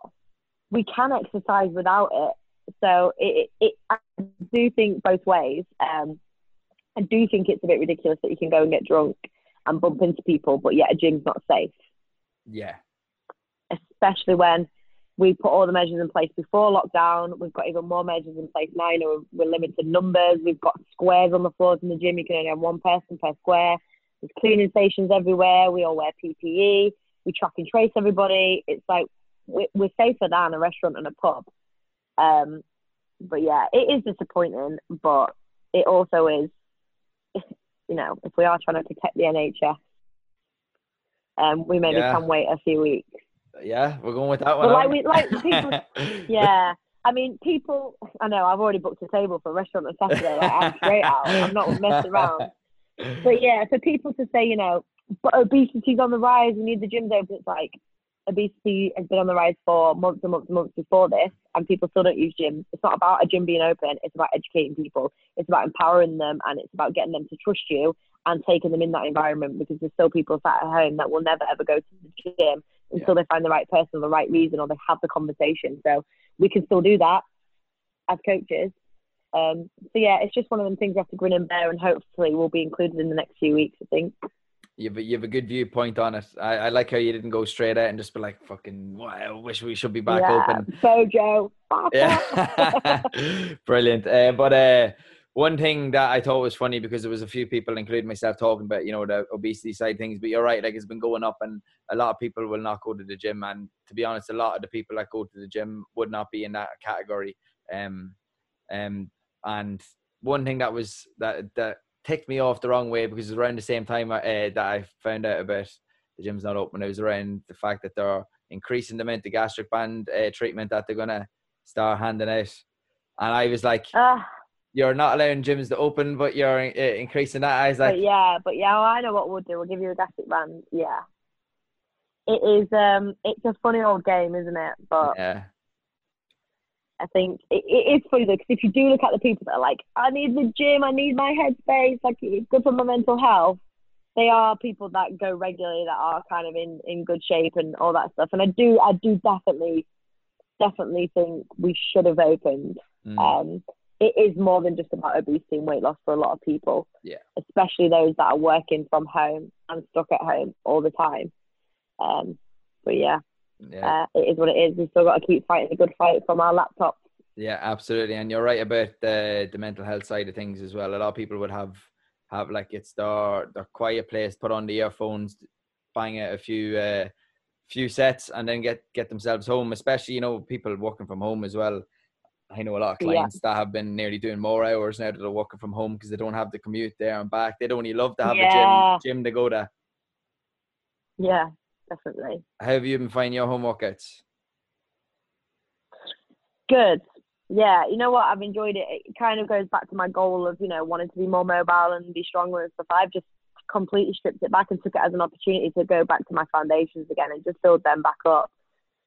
[SPEAKER 2] we can exercise without it. So it, it, it I do think both ways. Um, I do think it's a bit ridiculous that you can go and get drunk and bump into people, but yet a gym's not safe,
[SPEAKER 1] Yeah.
[SPEAKER 2] especially when we put all the measures in place before lockdown. We've got even more measures in place now. You know, we're, we're limited numbers. We've got squares on the floors in the gym. You can only have one person per square. There's cleaning stations everywhere. We all wear PPE. We track and trace everybody. It's like we're, we're safer than a restaurant and a pub. Um, but yeah, it is disappointing, but it also is, <laughs> you know, if we are trying to protect the NHS, um, we maybe
[SPEAKER 1] Yeah.
[SPEAKER 2] can wait a few weeks.
[SPEAKER 1] Yeah, we're going with that one.
[SPEAKER 2] Like we- like people- <laughs> Yeah. I mean, people, I know, I've already booked a table for a restaurant on Saturday. Like, I'm straight out. I'm not messing around. But yeah, for people to say, you know, but obesity's on the rise, we need the gyms open, it's like obesity has been on the rise for months and months and months before this, and people still don't use gyms. It's not about a gym being open, it's about educating people, it's about empowering them, and it's about getting them to trust you and taking them in that environment because there's still people sat at home that will never ever go to the gym until they find the right person or the right reason or they have the conversation. So we can still do that as coaches. Um, so yeah, it's just one of them things we have to grin and bear, and hopefully we'll be included in the next few weeks. I think.
[SPEAKER 1] You've a, you've a good viewpoint on it. I, I like how you didn't go straight out and just be like, "Fucking, wow, I wish we should be back
[SPEAKER 2] yeah,
[SPEAKER 1] open."
[SPEAKER 2] Bojo.
[SPEAKER 1] Yeah, <laughs> <laughs> brilliant. Uh, but uh, one thing that I thought was funny because there was a few people, including myself, talking about you know the obesity side things. But you're right, like it's been going up, and a lot of people will not go to the gym. And to be honest, a lot of the people that go to the gym would not be in that category. Um, um, and one thing that was that that ticked me off the wrong way because it was around the same time uh, that I found out about the gym's not open. It was around the fact that they're increasing the amount of gastric band uh, treatment that they're gonna start handing out. And I was like,
[SPEAKER 2] Ah,
[SPEAKER 1] "You're not allowing gyms to open, but you're uh, increasing that." I was like,
[SPEAKER 2] but yeah, but yeah, well, I know what we'll do. We'll give you a gastric band. Yeah. It is. Um, it's a funny old game, isn't it? But
[SPEAKER 1] "Yeah,
[SPEAKER 2] I think it, it is funny though, because if you do look at the people that are like, I need the gym, I need my headspace, like it's good for my mental health. They are people that go regularly that are kind of in, in good shape and all that stuff. And I do, I do definitely, definitely think we should have opened.
[SPEAKER 1] mm,
[SPEAKER 2] Um, it is more than just about obesity and weight loss for a lot of people.
[SPEAKER 1] Yeah.
[SPEAKER 2] Especially those that are working from home and stuck at home all the time. Um, but yeah,
[SPEAKER 1] yeah."
[SPEAKER 2] uh, it is what it is. We've still got to keep fighting the good fight from our laptops.
[SPEAKER 1] Yeah, absolutely, and you're right about the the mental health side of things as well. A lot of people would have have like it's their their quiet place, put on the earphones, bang out a few uh, few sets, and then get get themselves home. Especially you know people working from home as well. I know a lot of
[SPEAKER 2] Yeah.
[SPEAKER 1] clients that have been nearly doing more hours now that they're working from home because they don't have the commute there and back. They'd only love to have
[SPEAKER 2] Yeah.
[SPEAKER 1] a gym gym to go to.
[SPEAKER 2] Yeah, definitely.
[SPEAKER 1] How have you been finding your home workouts?
[SPEAKER 2] Good. Yeah, you know what? I've enjoyed it. It kind of goes back to my goal of, you know, wanting to be more mobile and be stronger and stuff. I've just completely stripped it back and took it as an opportunity to go back to my foundations again and just build them back up.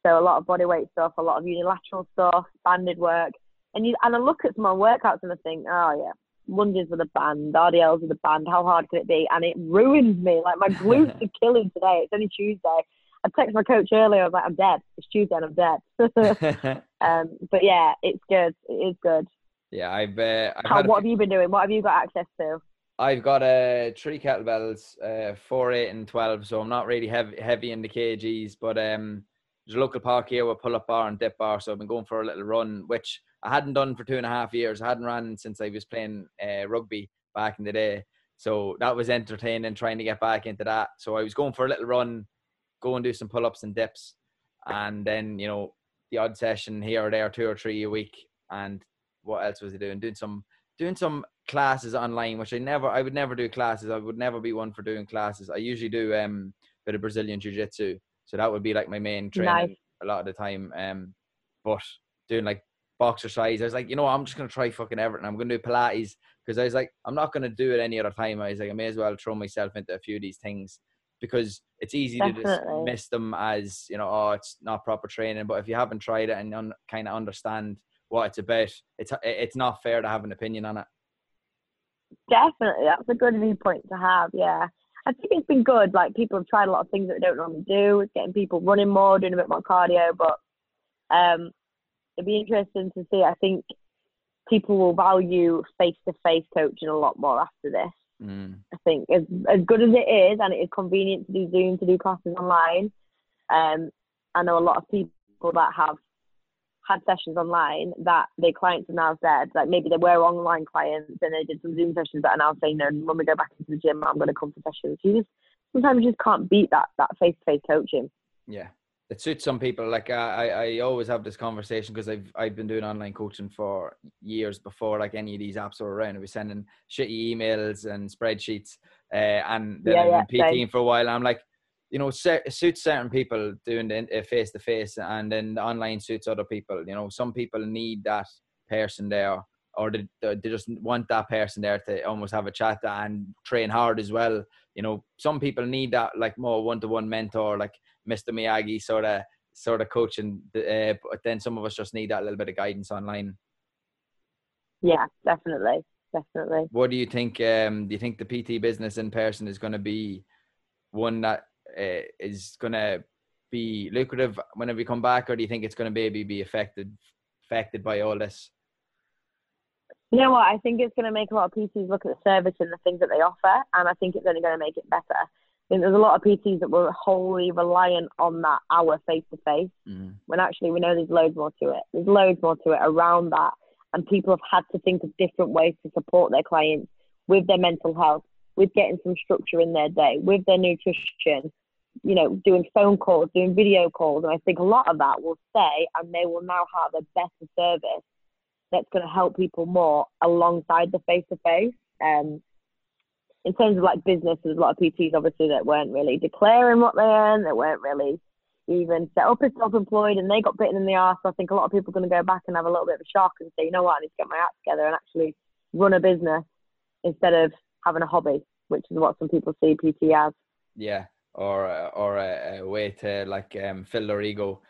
[SPEAKER 2] So a lot of body weight stuff, a lot of unilateral stuff, banded work. And you and I look at some of my workouts and I think, oh yeah, lunges with a band, RDLs with a band, how hard can it be? And it ruins me. Like my glutes <laughs> are killing today. It's only Tuesday. I texted my coach earlier, I was like, I'm dead. It's Tuesday and I'm dead. <laughs> <laughs> Um, but yeah, it's good. It is good.
[SPEAKER 1] yeah, I've uh, I've
[SPEAKER 2] How, what have you been doing? What have you got access to?
[SPEAKER 1] I've got uh, three kettlebells, uh, four, eight, and twelve. So I'm not really heavy heavy in the kgs, but um, there's a local park here with pull up bar and dip bar. So I've been going for a little run, which I hadn't done for two and a half years. I hadn't ran since I was playing uh, rugby back in the day. So that was entertaining, trying to get back into that. So I was going for a little run, go and do some pull ups and dips, and then you know the odd session here or there, two or three a week. And what else was I doing? Doing some doing some classes online, which I never, I would never do classes. I would never be one for doing classes. I usually do um bit of Brazilian jiu jitsu, so that would be like my main training
[SPEAKER 2] Nice.
[SPEAKER 1] a lot of the time. Um, but doing like boxercise, I was like, you know, I'm just gonna try fucking everything. I'm gonna do Pilates because I was like, I'm not gonna do it any other time. I was like, I may as well throw myself into a few of these things because it's easy to
[SPEAKER 2] Definitely.
[SPEAKER 1] dismiss them as you know, oh, it's not proper training. But if you haven't tried it and un- kind of understand what it's about, it's it's not fair to have an opinion on it.
[SPEAKER 2] Definitely, that's a good viewpoint to have. Yeah, I think it's been good. Like people have tried a lot of things that they don't normally do. It's getting people running more, doing a bit more cardio. But um, it'd be interesting to see. I think people will value face-to-face coaching a lot more after this.
[SPEAKER 1] Mm.
[SPEAKER 2] I think as as good as it is, and it is convenient to do Zoom to do classes online. Um, I know a lot of people that have had sessions online that their clients have now said like maybe they were online clients and they did some Zoom sessions that are now saying no when we go back into the gym I'm going to come for sessions. You just sometimes you just can't beat that that face to face coaching.
[SPEAKER 1] Yeah, it suits some people. Like I, I always have this conversation because I've I've been doing online coaching for years before like any of these apps were around. I was sending shitty emails and spreadsheets, uh, and then
[SPEAKER 2] Yeah,
[SPEAKER 1] I've
[SPEAKER 2] yeah,
[SPEAKER 1] been PTing for a while. I'm like, you know, it suits certain people doing the face to face, and then the online suits other people. You know, some people need that person there, or they, they just want that person there to almost have a chat and train hard as well. You know, some people need that like more one to one mentor, like Mr. Miyagi sort of sort of coaching. Uh, but then some of us just need that little bit of guidance online.
[SPEAKER 2] Yeah, definitely, definitely.
[SPEAKER 1] What do you think? Um, do you think the PT business in person is going to be one that uh, is going to be lucrative whenever we come back, or do you think it's going to maybe be affected affected by all this?
[SPEAKER 2] You know what? I think it's going to make a lot of PTs look at the service and the things that they offer, and I think it's only going to make it better. I think there's a lot of PTs that were wholly reliant on that hour face to face, when actually we know there's loads more to it. There's loads more to it around that, and people have had to think of different ways to support their clients with their mental health, with getting some structure in their day, with their nutrition, you know, doing phone calls, doing video calls. And I think a lot of that will stay and they will now have a better service that's going to help people more alongside the face to face. In terms of like business, there's a lot of PTs obviously that weren't really declaring what they earn, that weren't really even set up as self-employed and they got bitten in the arse. So I think a lot of people are going to go back and have a little bit of a shock and say, you know what, I need to get my act together and actually run a business instead of having a hobby, which is what some people see PT as.
[SPEAKER 1] Yeah, or or a, a, way to like um, fill their ego.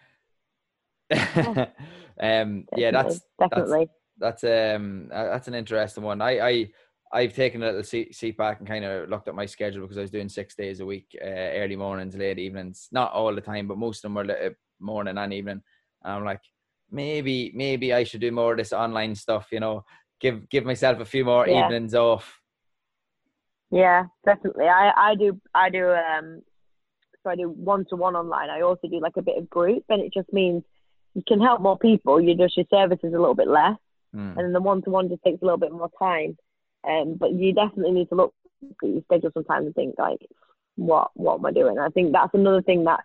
[SPEAKER 1] <laughs> um, yeah, that's
[SPEAKER 2] definitely
[SPEAKER 1] that's, that's um that's an interesting one. I I I've taken a little seat, seat back and kind of looked at my schedule because I was doing six days a week, uh, early mornings, late evenings. Not all the time, but most of them were morning and evening. And I'm like, maybe maybe I should do more of this online stuff. You know, give give myself a few more yeah. evenings off.
[SPEAKER 2] Yeah, definitely. I I do I do um so I do one to one online. I also do like a bit of group, and it just means you can help more people. You just your service is a little bit less,
[SPEAKER 1] mm.
[SPEAKER 2] and then the one to one just takes a little bit more time. Um, but you definitely need to look at your schedule sometimes and think like, what what am I doing? I think that's another thing that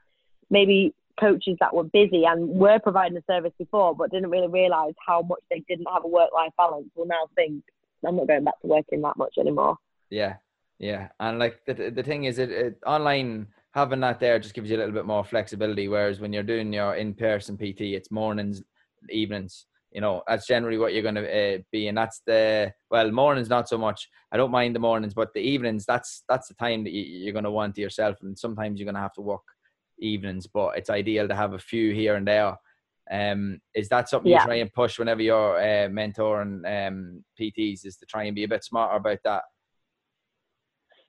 [SPEAKER 2] maybe coaches that were busy and were providing a service before, but didn't really realize how much they didn't have a work life balance. Will now think I'm not going back to working that much anymore.
[SPEAKER 1] Yeah, yeah, and like the the thing is, it, it online having that there just gives you a little bit more flexibility. Whereas when you're doing your in person PT, it's mornings, evenings. You know, that's generally what you're going to uh, be, and that's the well, mornings not so much. I don't mind the mornings, but the evenings, that's that's the time that you, are going to want to yourself, and sometimes you're going to have to work evenings. But it's ideal to have a few here and there. Um, is that something
[SPEAKER 2] Yeah.
[SPEAKER 1] you try and push whenever you're uh, mentoring um, PTs? Is to try and be a bit smarter about that?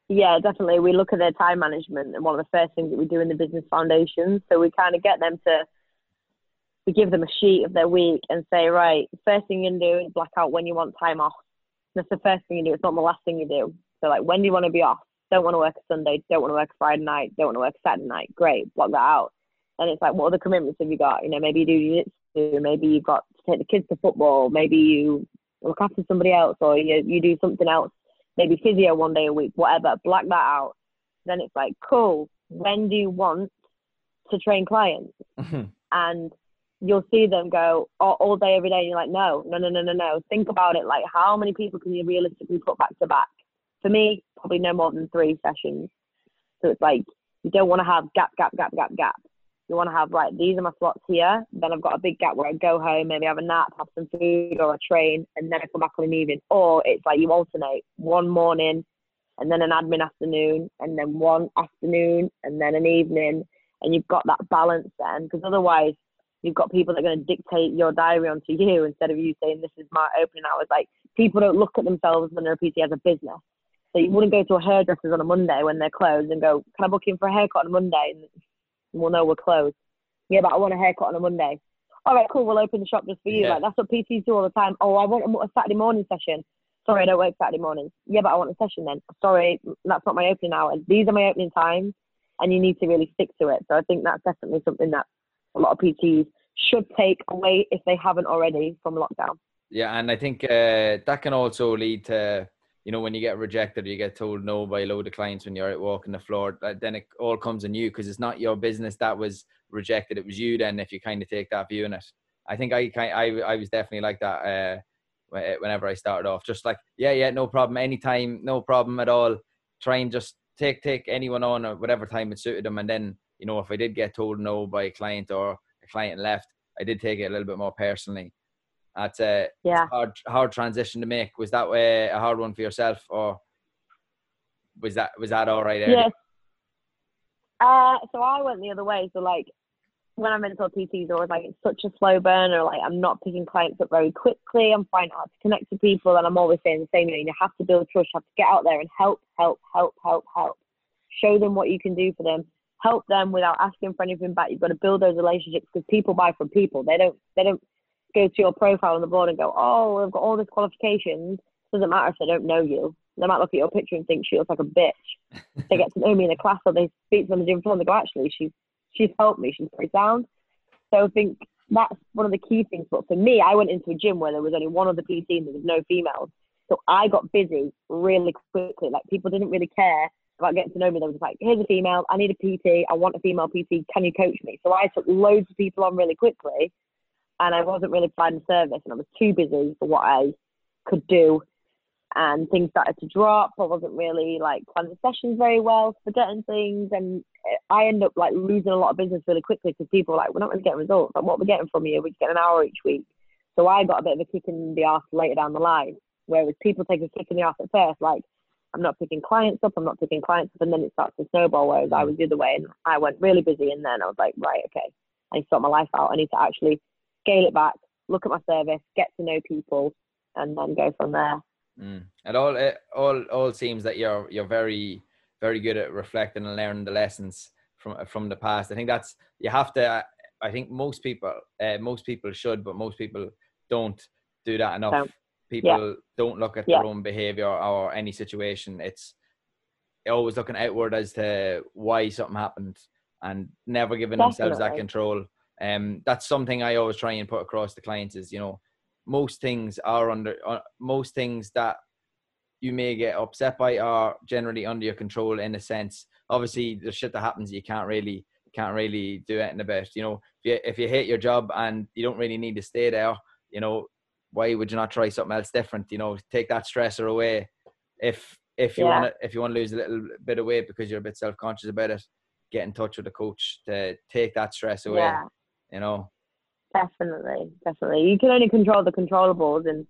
[SPEAKER 2] Yeah, definitely. We look at their time management, and one of the first things that we do in the business foundation. So we kind of get them to, we give them a sheet of their week and say, right, first thing you can do is black out when you want time off. That's the first thing you do. It's not the last thing you do. So like, when do you want to be off? Don't want to work a Sunday. Don't want to work Friday night. Don't want to work Saturday night. Great, block that out. And it's like, what other commitments have you got? You know, maybe you do jiu-jitsu. Maybe you've got to take the kids to football. Maybe you look after somebody else, or you you do something else maybe physio one day a week, whatever, black that out. Then it's like, cool, when do you want to train clients? Mm-hmm. and you'll see them go all, all, day, every day. And you're like, no, no, no, no, no, no. Think about it. Like, how many people can you realistically put back to back? For me, probably no more than three sessions. So it's like, you don't want to have gap, gap, gap, gap, gap. You want to have, like, these are my slots here. Then I've got a big gap where I go home, maybe have a nap, have some food or a train, and then I come back on an evening. Or it's like you alternate one morning and then an admin afternoon, and then one afternoon and then an evening. And you've got that balance then, because otherwise you've got people that are going to dictate your diary onto you instead of you saying this is my opening hours. Like people don't look at themselves when they're a PT as a business. So you wouldn't go to a hairdresser's on a Monday when they're closed and go, "Can I book in for a haircut on a Monday?" And we'll know we're closed. Yeah, but I want a haircut on a Monday. All right, cool. We'll open the shop just for you.
[SPEAKER 1] Yeah.
[SPEAKER 2] Like that's what PTs do all the time. Oh, I want a, a Saturday morning session. Sorry, I don't work Saturday mornings. Yeah, but I want a session then. Sorry, that's not my opening hours. These are my opening times, and you need to really stick to it. So I think that's definitely something that a lot of PTs should take away if they haven't already from lockdown.
[SPEAKER 1] Yeah, and I think uh, that can also lead to you know when you get rejected or you get told no by a load of clients when you're out walking the floor. Then it all comes on you because it's not your business that was rejected. It was you. Then if you kind of take that view in it, I think I I I was definitely like that. Uh, whenever I started off, just like yeah, yeah, no problem, anytime, no problem at all. Try and just take take anyone on at whatever time it suited them, and then you know if I did get told no by a client or a client left, I did take it a little bit more personally. That's a
[SPEAKER 2] Yeah.
[SPEAKER 1] hard hard transition to make. Was that way a hard one for yourself, or was that was that all right? Eddie?
[SPEAKER 2] Yes. Uh, so I went the other way. So like when I'm mentor PTs, always like it's such a slow burner. Like I'm not picking clients up very quickly. I'm finding out to connect to people, and I'm always saying the same thing. You have to build trust. You have to get out there and help, help, help, help, help. Show them what you can do for them. Help them without asking for anything back. You've got to build those relationships because people buy from people. They don't. They don't go to your profile on the board and go, "Oh, I've got all these qualifications." Doesn't matter if they don't know you. They might look at your picture and think she looks like a bitch <laughs> they get to know me in a class or they speak to them on the gym floor and they go, actually, she's she's helped me, she's pretty sound. So I think that's one of the key things. But for me, I went into a gym where there was only one other PT and there was no females. So I got busy really quickly. Like people didn't really care about getting to know me. They were like, here's a female, I need a PT, I want a female PT, can you coach me? So I took loads of people on really quickly and I wasn't really providing service and I was too busy for what I could do and things started to drop. I wasn't really like planning sessions very well, forgetting things, and I ended up like losing a lot of business really quickly because people like, we're not really getting results. Like, what we're we getting from you? We get an hour each week. So I got a bit of a kick in the ass later down the line, whereas people take a kick in the ass at first, like I'm not picking clients up, I'm not picking clients up, and then it starts to snowball. Whereas I was the other way, and I went really busy, and then I was like, right, okay, I need to sort my life out. I need to actually scale it back, look at my service, get to know people, and then go from there.
[SPEAKER 1] Mm. It all it all all seems that you're you're very very good at reflecting and learning the lessons from from the past. I think that's you have to. I think most people uh, most people should, but most people don't do that enough. People don't look at
[SPEAKER 2] Yeah.
[SPEAKER 1] their own behavior or any situation. It's always looking outward as to why something happened and never giving themselves that control. Um, that's something I always try and put across to clients is you know most things are under uh, most things that you may get upset by are generally under your control in a sense. Obviously, the shit that happens you can't really can't really do anything about. You know, if you if you hate your job and you don't really need to stay there, you know, why would you not try something else different? You know, take that stressor away. If if you
[SPEAKER 2] Yeah.
[SPEAKER 1] want to if you want to lose a little bit of weight because you're a bit self conscious about it, get in touch with a coach to take that stress away.
[SPEAKER 2] Yeah.
[SPEAKER 1] You know.
[SPEAKER 2] Definitely, definitely. You can only control the controllables, and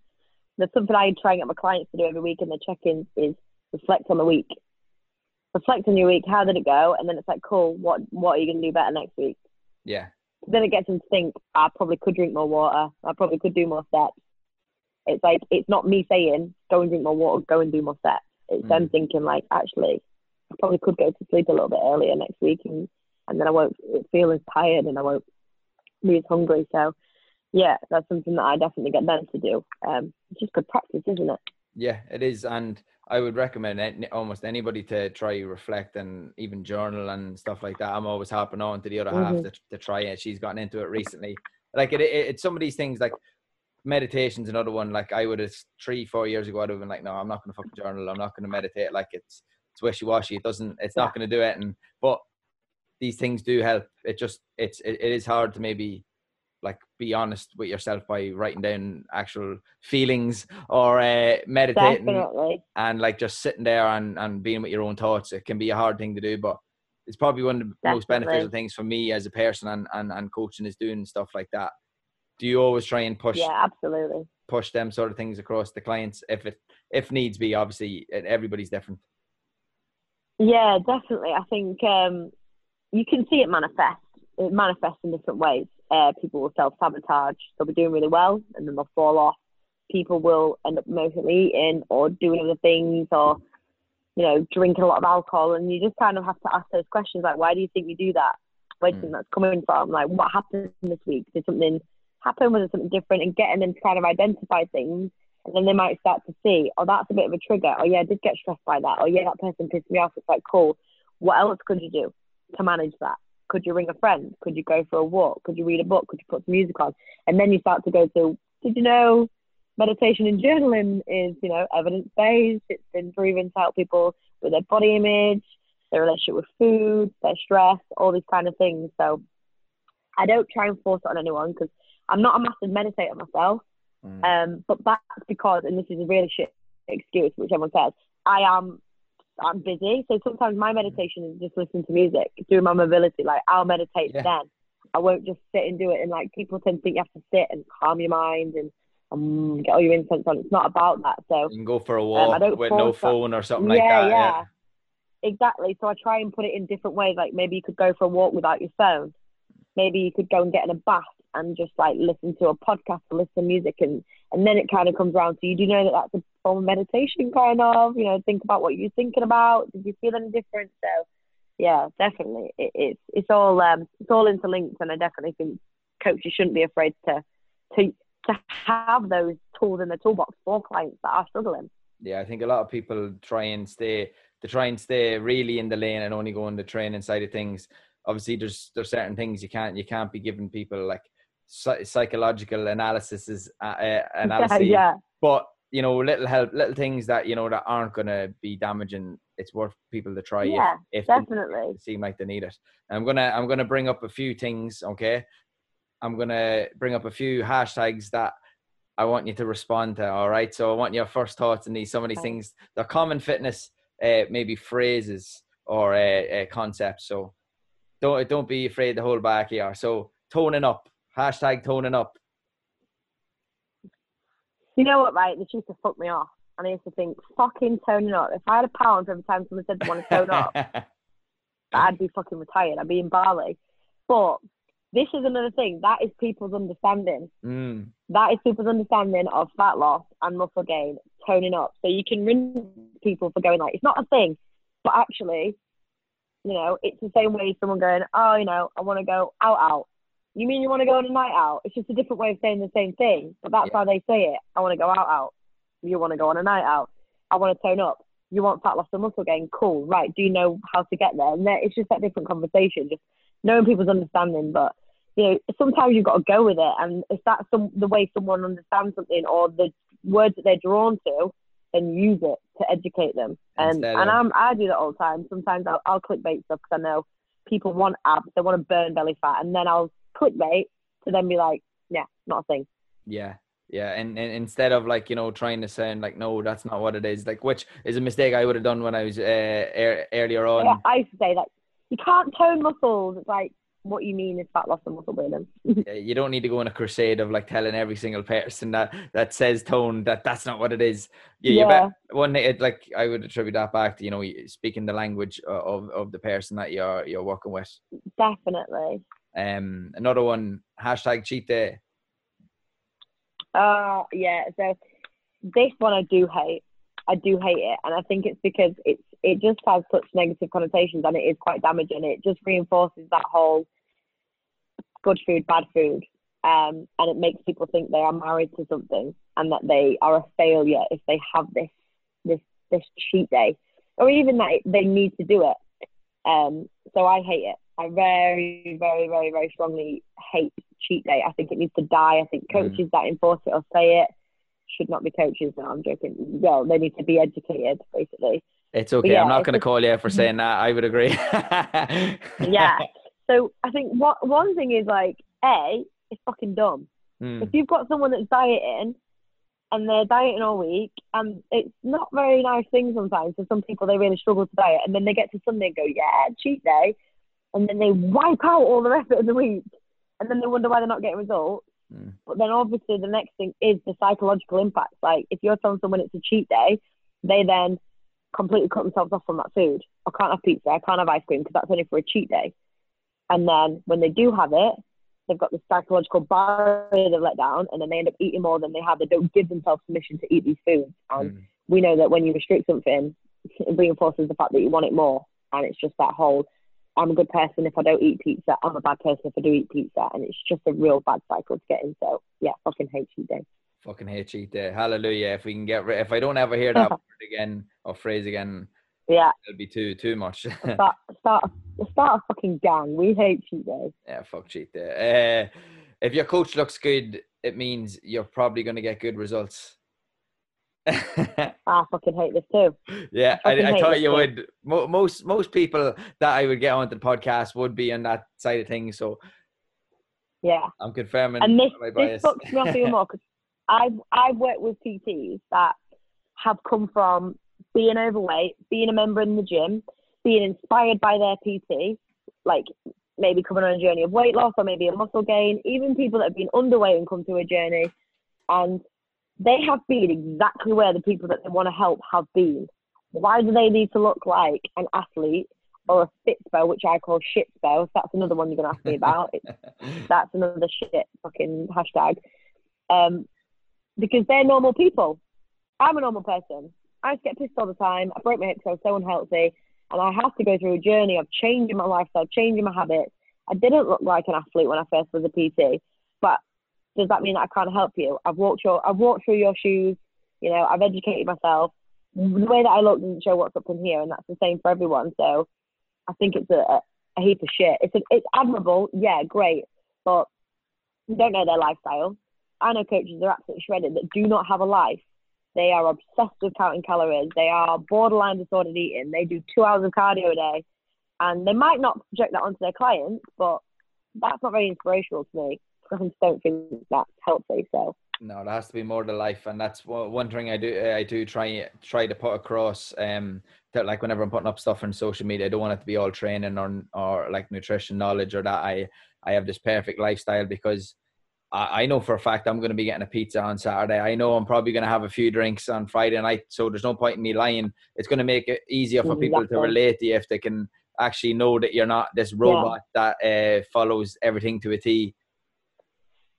[SPEAKER 2] there's something I try and get my clients to do every week in the check-ins is reflect on the week. Reflect on your week. How did it go? And then it's like, cool. What What are you gonna do better next week?
[SPEAKER 1] Yeah.
[SPEAKER 2] Then it gets them to think. I probably could drink more water. I probably could do more steps. It's like it's not me saying go and drink more water, go and do more steps. It's them
[SPEAKER 1] Mm.
[SPEAKER 2] thinking like, actually, I probably could go to sleep a little bit earlier next week, and and then I won't feel as tired, and I won't be as hungry. So, yeah, that's something that I definitely get them to do. Um, it's just good practice, isn't it?
[SPEAKER 1] Yeah, it is, and I would recommend any, almost anybody to try reflect and even journal and stuff like that. I'm always hopping on to the other half
[SPEAKER 2] Mhm.
[SPEAKER 1] to, to try it. She's gotten into it recently. Like it, it, it's some of these things like meditation's another one. Like I would have three, four years ago, I'd have been like, no, I'm not going to fucking journal. I'm not going to meditate. Like it's it's wishy washy. It doesn't. It's not going to do it. And but these things do help. It just it's it, it is hard to maybe like be honest with yourself by writing down actual feelings or uh, meditating
[SPEAKER 2] Definitely.
[SPEAKER 1] and like just sitting there and, and being with your own thoughts it can be a hard thing to do but it's probably one of the most beneficial things for me as a person and, and, and coaching is doing stuff like that do you always try and push
[SPEAKER 2] Yeah, absolutely.
[SPEAKER 1] push them sort of things across the clients if it if needs be obviously everybody's different
[SPEAKER 2] Yeah, definitely. I think um, you can see it manifest. It manifests in different ways. uh, people will self sabotage. They'll be doing really well and then they'll fall off. People will end up emotionally eating or doing other things or, you know, drinking a lot of alcohol. And you just kind of have to ask those questions like, why do you think you do that? Where do you think that's coming from? Like, what happened this week? Did something happen? Was it something different? And getting them to kind of identify things. And then they might start to see, oh, that's a bit of a trigger. Oh, yeah, I did get stressed by that. Oh, yeah, that person pissed me off. It's like, cool. What else could you do to manage that? Could you ring a friend? Could you go for a walk? Could you read a book? Could you put some music on? And then you start to go to, did you know meditation and journaling is, you know, evidence based. It's been proven to help people with their body image, their relationship with food, their stress, all these kind of things. So I don't try and force it on anyone because I'm not a massive meditator myself. Mm. Um, but that's because, and this is a really shit excuse, which everyone says, I am I'm busy. So sometimes my meditation is just listening to music, doing my mobility. Like I'll meditate yeah. then. I won't just sit and do it. And like people tend to think you have to sit and calm your mind and um, get all your incense on. It's not about that. So
[SPEAKER 1] you can go for a walk um, with no phone or something yeah, like that. Yeah, yeah,
[SPEAKER 2] exactly. So I try and put it in different ways. Like maybe you could go for a walk without your phone. Maybe you could go and get in a bath and just like listen to a podcast or listen to music and and then it kind of comes around so you. Do know that that's a form of meditation kind of? You know think about what you're thinking about. Did you feel any different? So yeah definitely. It, it's it's all um it's all interlinked and i definitely think coaches shouldn't be afraid to to to have those tools in the toolbox for clients that are struggling.
[SPEAKER 1] Yeah i think a lot of people try and stay to try and stay really in the lane and only go on the training side of things. Obviously there's there's certain things you can't you can't be giving people like psychological analysis is uh, uh <laughs> analysis.
[SPEAKER 2] yeah.
[SPEAKER 1] But you know, little help, little things that you know that aren't going to be damaging. It's worth people to try.
[SPEAKER 2] Yeah, if, if definitely.
[SPEAKER 1] Seem like they need it. And I'm gonna I'm gonna bring up a few things. Okay, I'm gonna bring up a few hashtags that I want you to respond to. All right. So I want your first thoughts on these. Some of these okay. things. They're common fitness, uh, maybe phrases or uh, uh, concepts. So don't don't be afraid to hold back here. So toning up Hashtag toning up.
[SPEAKER 2] You know what, right? This used to fuck me off. And I used to think, fucking toning up. If I had a pound for every time someone said they want to tone up, <laughs> I'd be fucking retired. I'd be in Bali. But this is another thing. That is people's understanding.
[SPEAKER 1] Mm.
[SPEAKER 2] That is people's understanding of fat loss and muscle gain, toning up. So you can rinse people for going like, it's not a thing. But actually, you know, it's the same way someone going, oh, you know, I want to go out, out. You mean you want to go on a night out? It's just a different way of saying the same thing, but that's yeah. how they say it. I want to go out, out. You want to go on a night out. I want to tone up. You want fat loss and muscle gain. Cool, right? Do you know how to get there? And it's just that different conversation, just knowing people's understanding. But you know, sometimes you've got to go with it, and if that's some, the way someone understands something or the words that they're drawn to, then use it to educate them. And Instead and I'm, I do that all the time. Sometimes I'll, I'll clickbait stuff because I know people want abs, they want to burn belly fat, and then I'll clickbait to then be like, yeah, not a thing.
[SPEAKER 1] Yeah. Yeah, and, and instead of like you know trying to sound like no, that's not what it is. Like which is a mistake I would have done when I was uh, er- earlier on.
[SPEAKER 2] Yeah, I used to say that you can't tone muscles. It's like what you mean is fat loss and muscle building. <laughs>
[SPEAKER 1] you don't need to go on a crusade of like telling every single person that that says tone that that's not what it is. Yeah, yeah. Bet, one it, like I would attribute that back to you know speaking the language of of the person that you're you're working with.
[SPEAKER 2] Definitely.
[SPEAKER 1] Um, another one, hashtag cheat day.
[SPEAKER 2] Uh, yeah. So this one I do hate. I do hate it, and I think it's because it's it just has such negative connotations, and it is quite damaging. It just reinforces that whole good food, bad food, um, and it makes people think they are married to something, and that they are a failure if they have this this this cheat day, or even that they need to do it. Um, so I hate it. I very, very, very, very strongly hate cheat day. I think it needs to die. I think mm. coaches mm. that enforce it or say it should not be coaches. No, I'm joking. Well, they need to be educated, basically.
[SPEAKER 1] It's okay. Yeah, I'm not going to call you for saying that. I would agree. <laughs>
[SPEAKER 2] yeah. So I think what one thing is like, a, it's fucking dumb.
[SPEAKER 1] Mm.
[SPEAKER 2] If you've got someone that's dieting and they're dieting all week, and it's not very nice thing sometimes. For some people, they really struggle to diet, and then they get to Sunday and go, "Yeah, cheat day," and then they wipe out all the rest of the week, and then they wonder why they're not getting results.
[SPEAKER 1] Mm.
[SPEAKER 2] But then obviously the next thing is the psychological impact. Like if you're telling someone it's a cheat day, they then completely cut themselves off from that food. I can't have pizza, I can't have ice cream because that's only for a cheat day. And then when they do have it, they've got the psychological barrier they've let down, and then they end up eating more than they have. They don't give themselves permission to eat these foods, and
[SPEAKER 1] Mm.
[SPEAKER 2] we know that when you restrict something, it reinforces the fact that you want it more, and it's just that whole. I'm a good person if I don't eat pizza. I'm a bad person if I do eat pizza, and it's just a real bad cycle to get in. So yeah, fucking hate cheat day.
[SPEAKER 1] Fucking hate cheat day. Hallelujah. If we can get rid, if I don't ever hear that <laughs> word again or phrase again,
[SPEAKER 2] Yeah,
[SPEAKER 1] it'll be too too much. <laughs>
[SPEAKER 2] start start start a fucking gang. We hate cheat day.
[SPEAKER 1] yeah, fuck cheat day. Uh, if your coach looks good, it means you're probably going to get good results. <laughs>
[SPEAKER 2] I fucking hate this too.
[SPEAKER 1] yeah, I,
[SPEAKER 2] fucking
[SPEAKER 1] I thought you
[SPEAKER 2] shit.
[SPEAKER 1] would. Mo- most most people that I would get onto the podcast would be on that side of things. So
[SPEAKER 2] Yeah.
[SPEAKER 1] I'm confirming
[SPEAKER 2] And this,
[SPEAKER 1] my
[SPEAKER 2] this
[SPEAKER 1] bias.
[SPEAKER 2] fucks me off even more <laughs> because I've, I've worked with PTs that have come from being overweight, being a member in the gym, being inspired by their PT, like maybe coming on a journey of weight loss or maybe a muscle gain, even people that have been underweight and come to a journey. And they have been exactly where the people that they want to help have been. Why do they need to look like an athlete or a fit spell, which I call shit spell? That's another one you're going to ask me about. It's <laughs> that's another shit fucking hashtag. Um, because they're normal people. I'm a normal person. I just get pissed all the time. I broke my hips. I was so unhealthy, and I have to go through a journey of changing my lifestyle, changing my habits. I didn't look like an athlete when I first was a PT, does that mean that I can't help you? I've walked your, I've walked through your shoes. You know, I've educated myself. The way that I look doesn't show what's up in here, and that's the same for everyone. So, I think it's a, a, heap of shit. It's a, it's admirable, yeah, great, but you don't know their lifestyle. I know coaches are absolutely shredded that do not have a life. They are obsessed with counting calories. They are borderline disordered eating. They do two hours of cardio a day, and they might not project that onto their clients, but that's not very inspirational to me. I just don't think that's healthy. So
[SPEAKER 1] No, there has to be more to life, and that's one thing I do. I do try try to put across. Um, that like whenever I'm putting up stuff on social media, I don't want it to be all training or or like nutrition knowledge or that. I I have this perfect lifestyle because I, I know for a fact I'm going to be getting a pizza on Saturday. I know I'm probably going to have a few drinks on Friday night, so there's no point in me lying. It's going to make it easier for people to relate to you if they can actually know that you're not this robot that uh, follows everything to a T.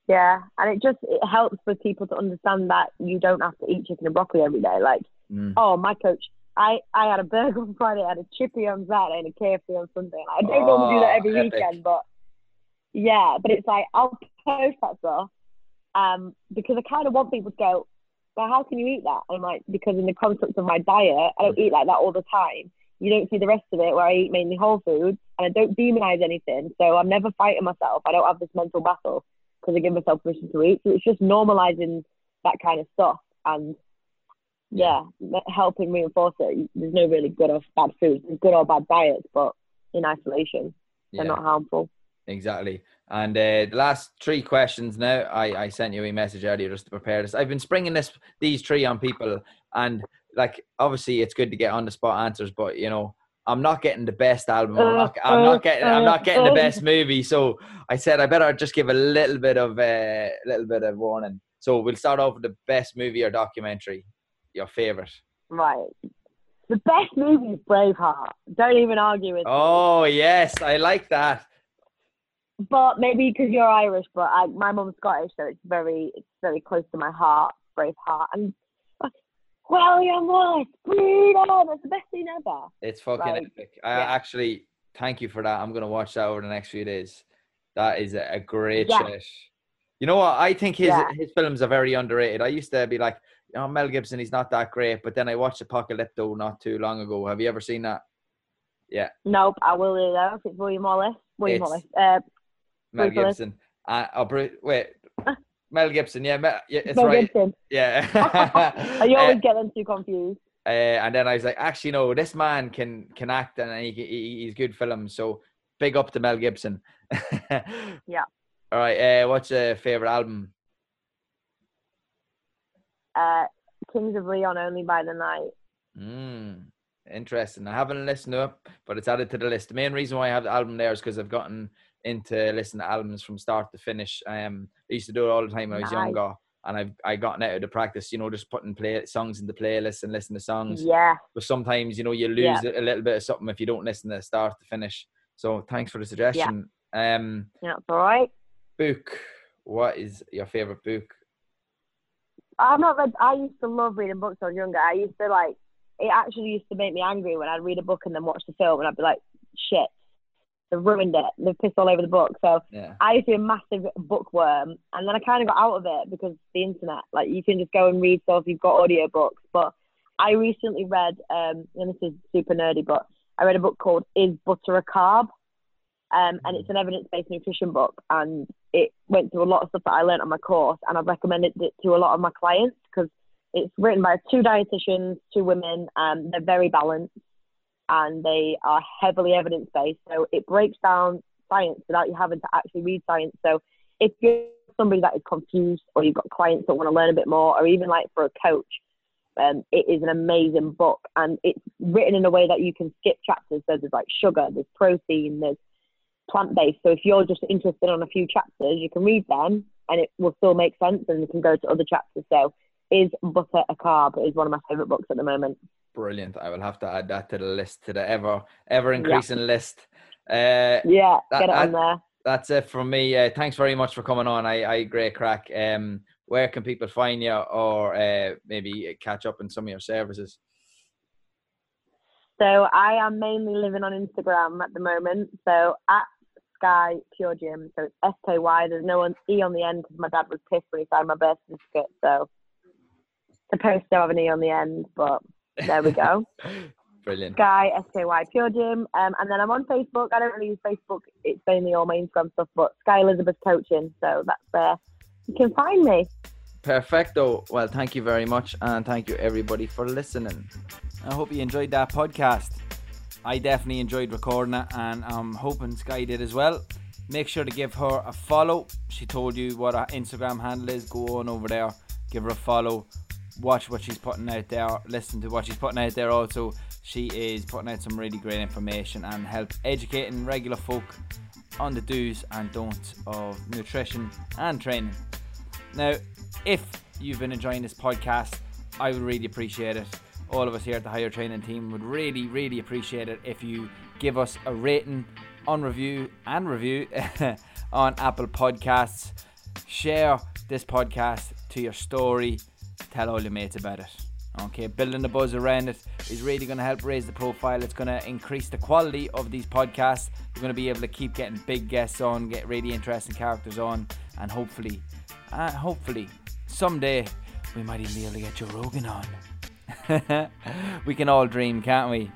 [SPEAKER 2] yeah, and it just it helps for people to understand that you don't have to eat chicken and broccoli every day. Like
[SPEAKER 1] Mm.
[SPEAKER 2] oh, my coach. I, I had a burger on Friday, I had a chippy on Saturday, and a KFC on Sunday. I don't normally do that
[SPEAKER 1] Oh,
[SPEAKER 2] every
[SPEAKER 1] epic.
[SPEAKER 2] weekend, but yeah, but it's like I'll post that stuff um, because I kind of want people to go, well, how can you eat that? And I'm like, because in the context of my diet, I don't eat like that all the time. You don't see the rest of it where I eat mainly whole foods and I don't demonize anything. So I'm never fighting myself. I don't have this mental battle because I give myself permission to eat. So it's just normalizing that kind of stuff and yeah, helping reinforce it. There's no really good or bad foods. There's good or bad diets, but in isolation, they're
[SPEAKER 1] Yeah.
[SPEAKER 2] not harmful.
[SPEAKER 1] Exactly. And uh, the last three questions now, I, I sent you a message earlier just to prepare this. I've been springing this these three on people, and like obviously it's good to get on the spot answers, but you know I'm not getting the best album. I'm oh, not, I'm not getting I'm not oh, getting the oh. best movie. So I said I better just give a little bit of a little bit of warning. So we'll start off with the best movie or documentary. Your favorite?
[SPEAKER 2] Right. The best movie is Braveheart. Don't even argue with me.
[SPEAKER 1] Oh yes, I like that.
[SPEAKER 2] But maybe because you're Irish, but I, my mum's Scottish, so it's very, it's very close to my heart. Braveheart and William Wallace, freedom. That's the best scene ever.
[SPEAKER 1] It's fucking
[SPEAKER 2] Like,
[SPEAKER 1] epic. I
[SPEAKER 2] yeah.
[SPEAKER 1] actually thank you for that. I'm gonna watch that over the next few days. That is a great
[SPEAKER 2] Yeah.
[SPEAKER 1] shit. You know what? I think his
[SPEAKER 2] Yeah.
[SPEAKER 1] his films are very underrated. I used to be like, oh, Mel Gibson, he's not that great. But then I watched Apocalypto not too long ago. Have you ever seen that? Yeah.
[SPEAKER 2] Nope, I will do. If it's William Wallace, William
[SPEAKER 1] It's-
[SPEAKER 2] Wallace. Uh,
[SPEAKER 1] Mel
[SPEAKER 2] Bruce.
[SPEAKER 1] Gibson. Uh, oh, Bru- wait, Mel Gibson. Yeah, Mel, yeah it's
[SPEAKER 2] Mel
[SPEAKER 1] right.
[SPEAKER 2] Gibson.
[SPEAKER 1] Yeah.
[SPEAKER 2] Are <laughs> you <laughs>
[SPEAKER 1] Uh,
[SPEAKER 2] always get them too confused.
[SPEAKER 1] Uh, and then I was like, actually, no, this man can can act and he, he he's good films. So big up to Mel Gibson. <laughs>
[SPEAKER 2] Yeah.
[SPEAKER 1] All right. Uh, what's your favorite album?
[SPEAKER 2] Uh, Kings of Leon, Only by the Night.
[SPEAKER 1] Mm, interesting. I haven't listened to it, but it's added to the list. The main reason why I have the album there is because I've gotten into listening to albums from start to finish. Um, I used to do it all the time when I was younger, and I've I gotten out of the practice. You know, just putting play songs in the playlist and listen to songs.
[SPEAKER 2] Yeah,
[SPEAKER 1] but sometimes you know you lose a little bit of something if you don't listen to start to finish. So thanks for the suggestion. Um,
[SPEAKER 2] yeah, all right.
[SPEAKER 1] book. What is your favorite book?
[SPEAKER 2] I've not read. I used to love reading books when I was younger. I used to like. It actually used to make me angry when I'd read a book and then watch the film, and I'd be like, "Shit, they've ruined it. They've pissed all over the book." So
[SPEAKER 1] Yeah.
[SPEAKER 2] I used to be a massive bookworm, and then I kind of got out of it because the internet. Like you can just go and read stuff. You've got audiobooks, but I recently read, um, and this is super nerdy, but I read a book called "Is Butter a Carb?" Um, and it's an evidence-based nutrition book, and it went through a lot of stuff that I learned on my course, and I've recommended it to a lot of my clients because it's written by two dietitians, two women, um, they're very balanced, and they are heavily evidence-based. So it breaks down science without you having to actually read science. So if you're somebody that is confused, or you've got clients that want to learn a bit more, or even like for a coach, um, it is an amazing book, and it's written in a way that you can skip chapters. So there's like sugar, there's protein, there's plant based. So if you're just interested on a few chapters, you can read them and it will still make sense and you can go to other chapters. So is butter a carb is one of my favourite books at the moment.
[SPEAKER 1] Brilliant. I will have to add that to the list, to the ever ever increasing list. Uh,
[SPEAKER 2] Yeah,
[SPEAKER 1] That-
[SPEAKER 2] get it on there.
[SPEAKER 1] that's it from me. Uh, thanks very much for coming on. I, I great crack. Um, where can people find you, or uh, maybe catch up on some of your services?
[SPEAKER 2] So I am mainly living on Instagram at the moment. So at Sky Pure Gym. So it's S K Y. There's no one E on the end because my dad was pissed when he signed my birth certificate. So supposed to have an E on the end, but there we go. <laughs>
[SPEAKER 1] Brilliant.
[SPEAKER 2] Sky SKY Pure Gym. Um, and then I'm on Facebook. I don't really use Facebook. It's mainly all my Instagram stuff, but Sky Elizabeth Coaching. So that's where you can find me.
[SPEAKER 1] Perfecto. Well, thank you very much, and thank you everybody for listening. I hope you enjoyed that podcast. I definitely enjoyed recording it, and I'm hoping Sky did as well. Make sure to give her a follow. She told you what her Instagram handle is. Go on over there, give her a follow, watch what she's putting out there, listen to what she's putting out there. Also, she is putting out some really great information and help educating regular folk on the do's and don'ts of nutrition and training. Now, if you've been enjoying this podcast, I would really appreciate it. All of us here at the Higher Training team would really, really appreciate it if you give us a rating on review and review <laughs> on Apple Podcasts. Share this podcast to your story. Tell all your mates about it. Okay, building the buzz around it is really going to help raise the profile. It's going to increase the quality of these podcasts. We're going to be able to keep getting big guests on, get really interesting characters on, and hopefully, uh, hopefully, someday we might even be able to get Joe Rogan on. <laughs> we can all dream, can't we?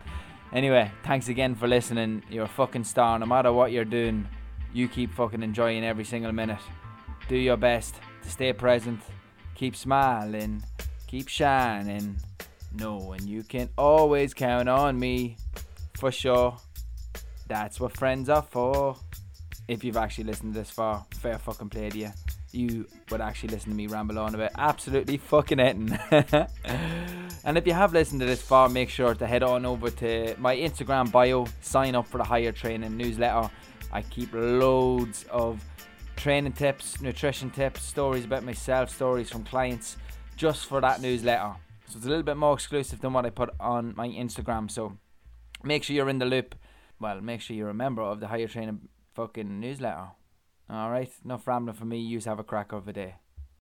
[SPEAKER 1] Anyway, thanks again for listening. You're a fucking star. No matter what you're doing, you keep fucking enjoying every single minute. Do your best to stay present. Keep smiling. Keep shining. Knowing you can always count on me. For sure. That's what friends are for. If you've actually listened this far, fair fucking play to you. You would actually listen to me ramble on about absolutely fucking anything. <laughs> and if you have listened to this far, make sure to head on over to my Instagram bio, sign up for the Higher Training newsletter. I keep loads of training tips, nutrition tips, stories about myself, stories from clients, just for that newsletter. So it's a little bit more exclusive than what I put on my Instagram. So make sure you're in the loop. Well, make sure you're a member of the Higher Training fucking newsletter. All right, enough rambling for me. You have a crack of a day.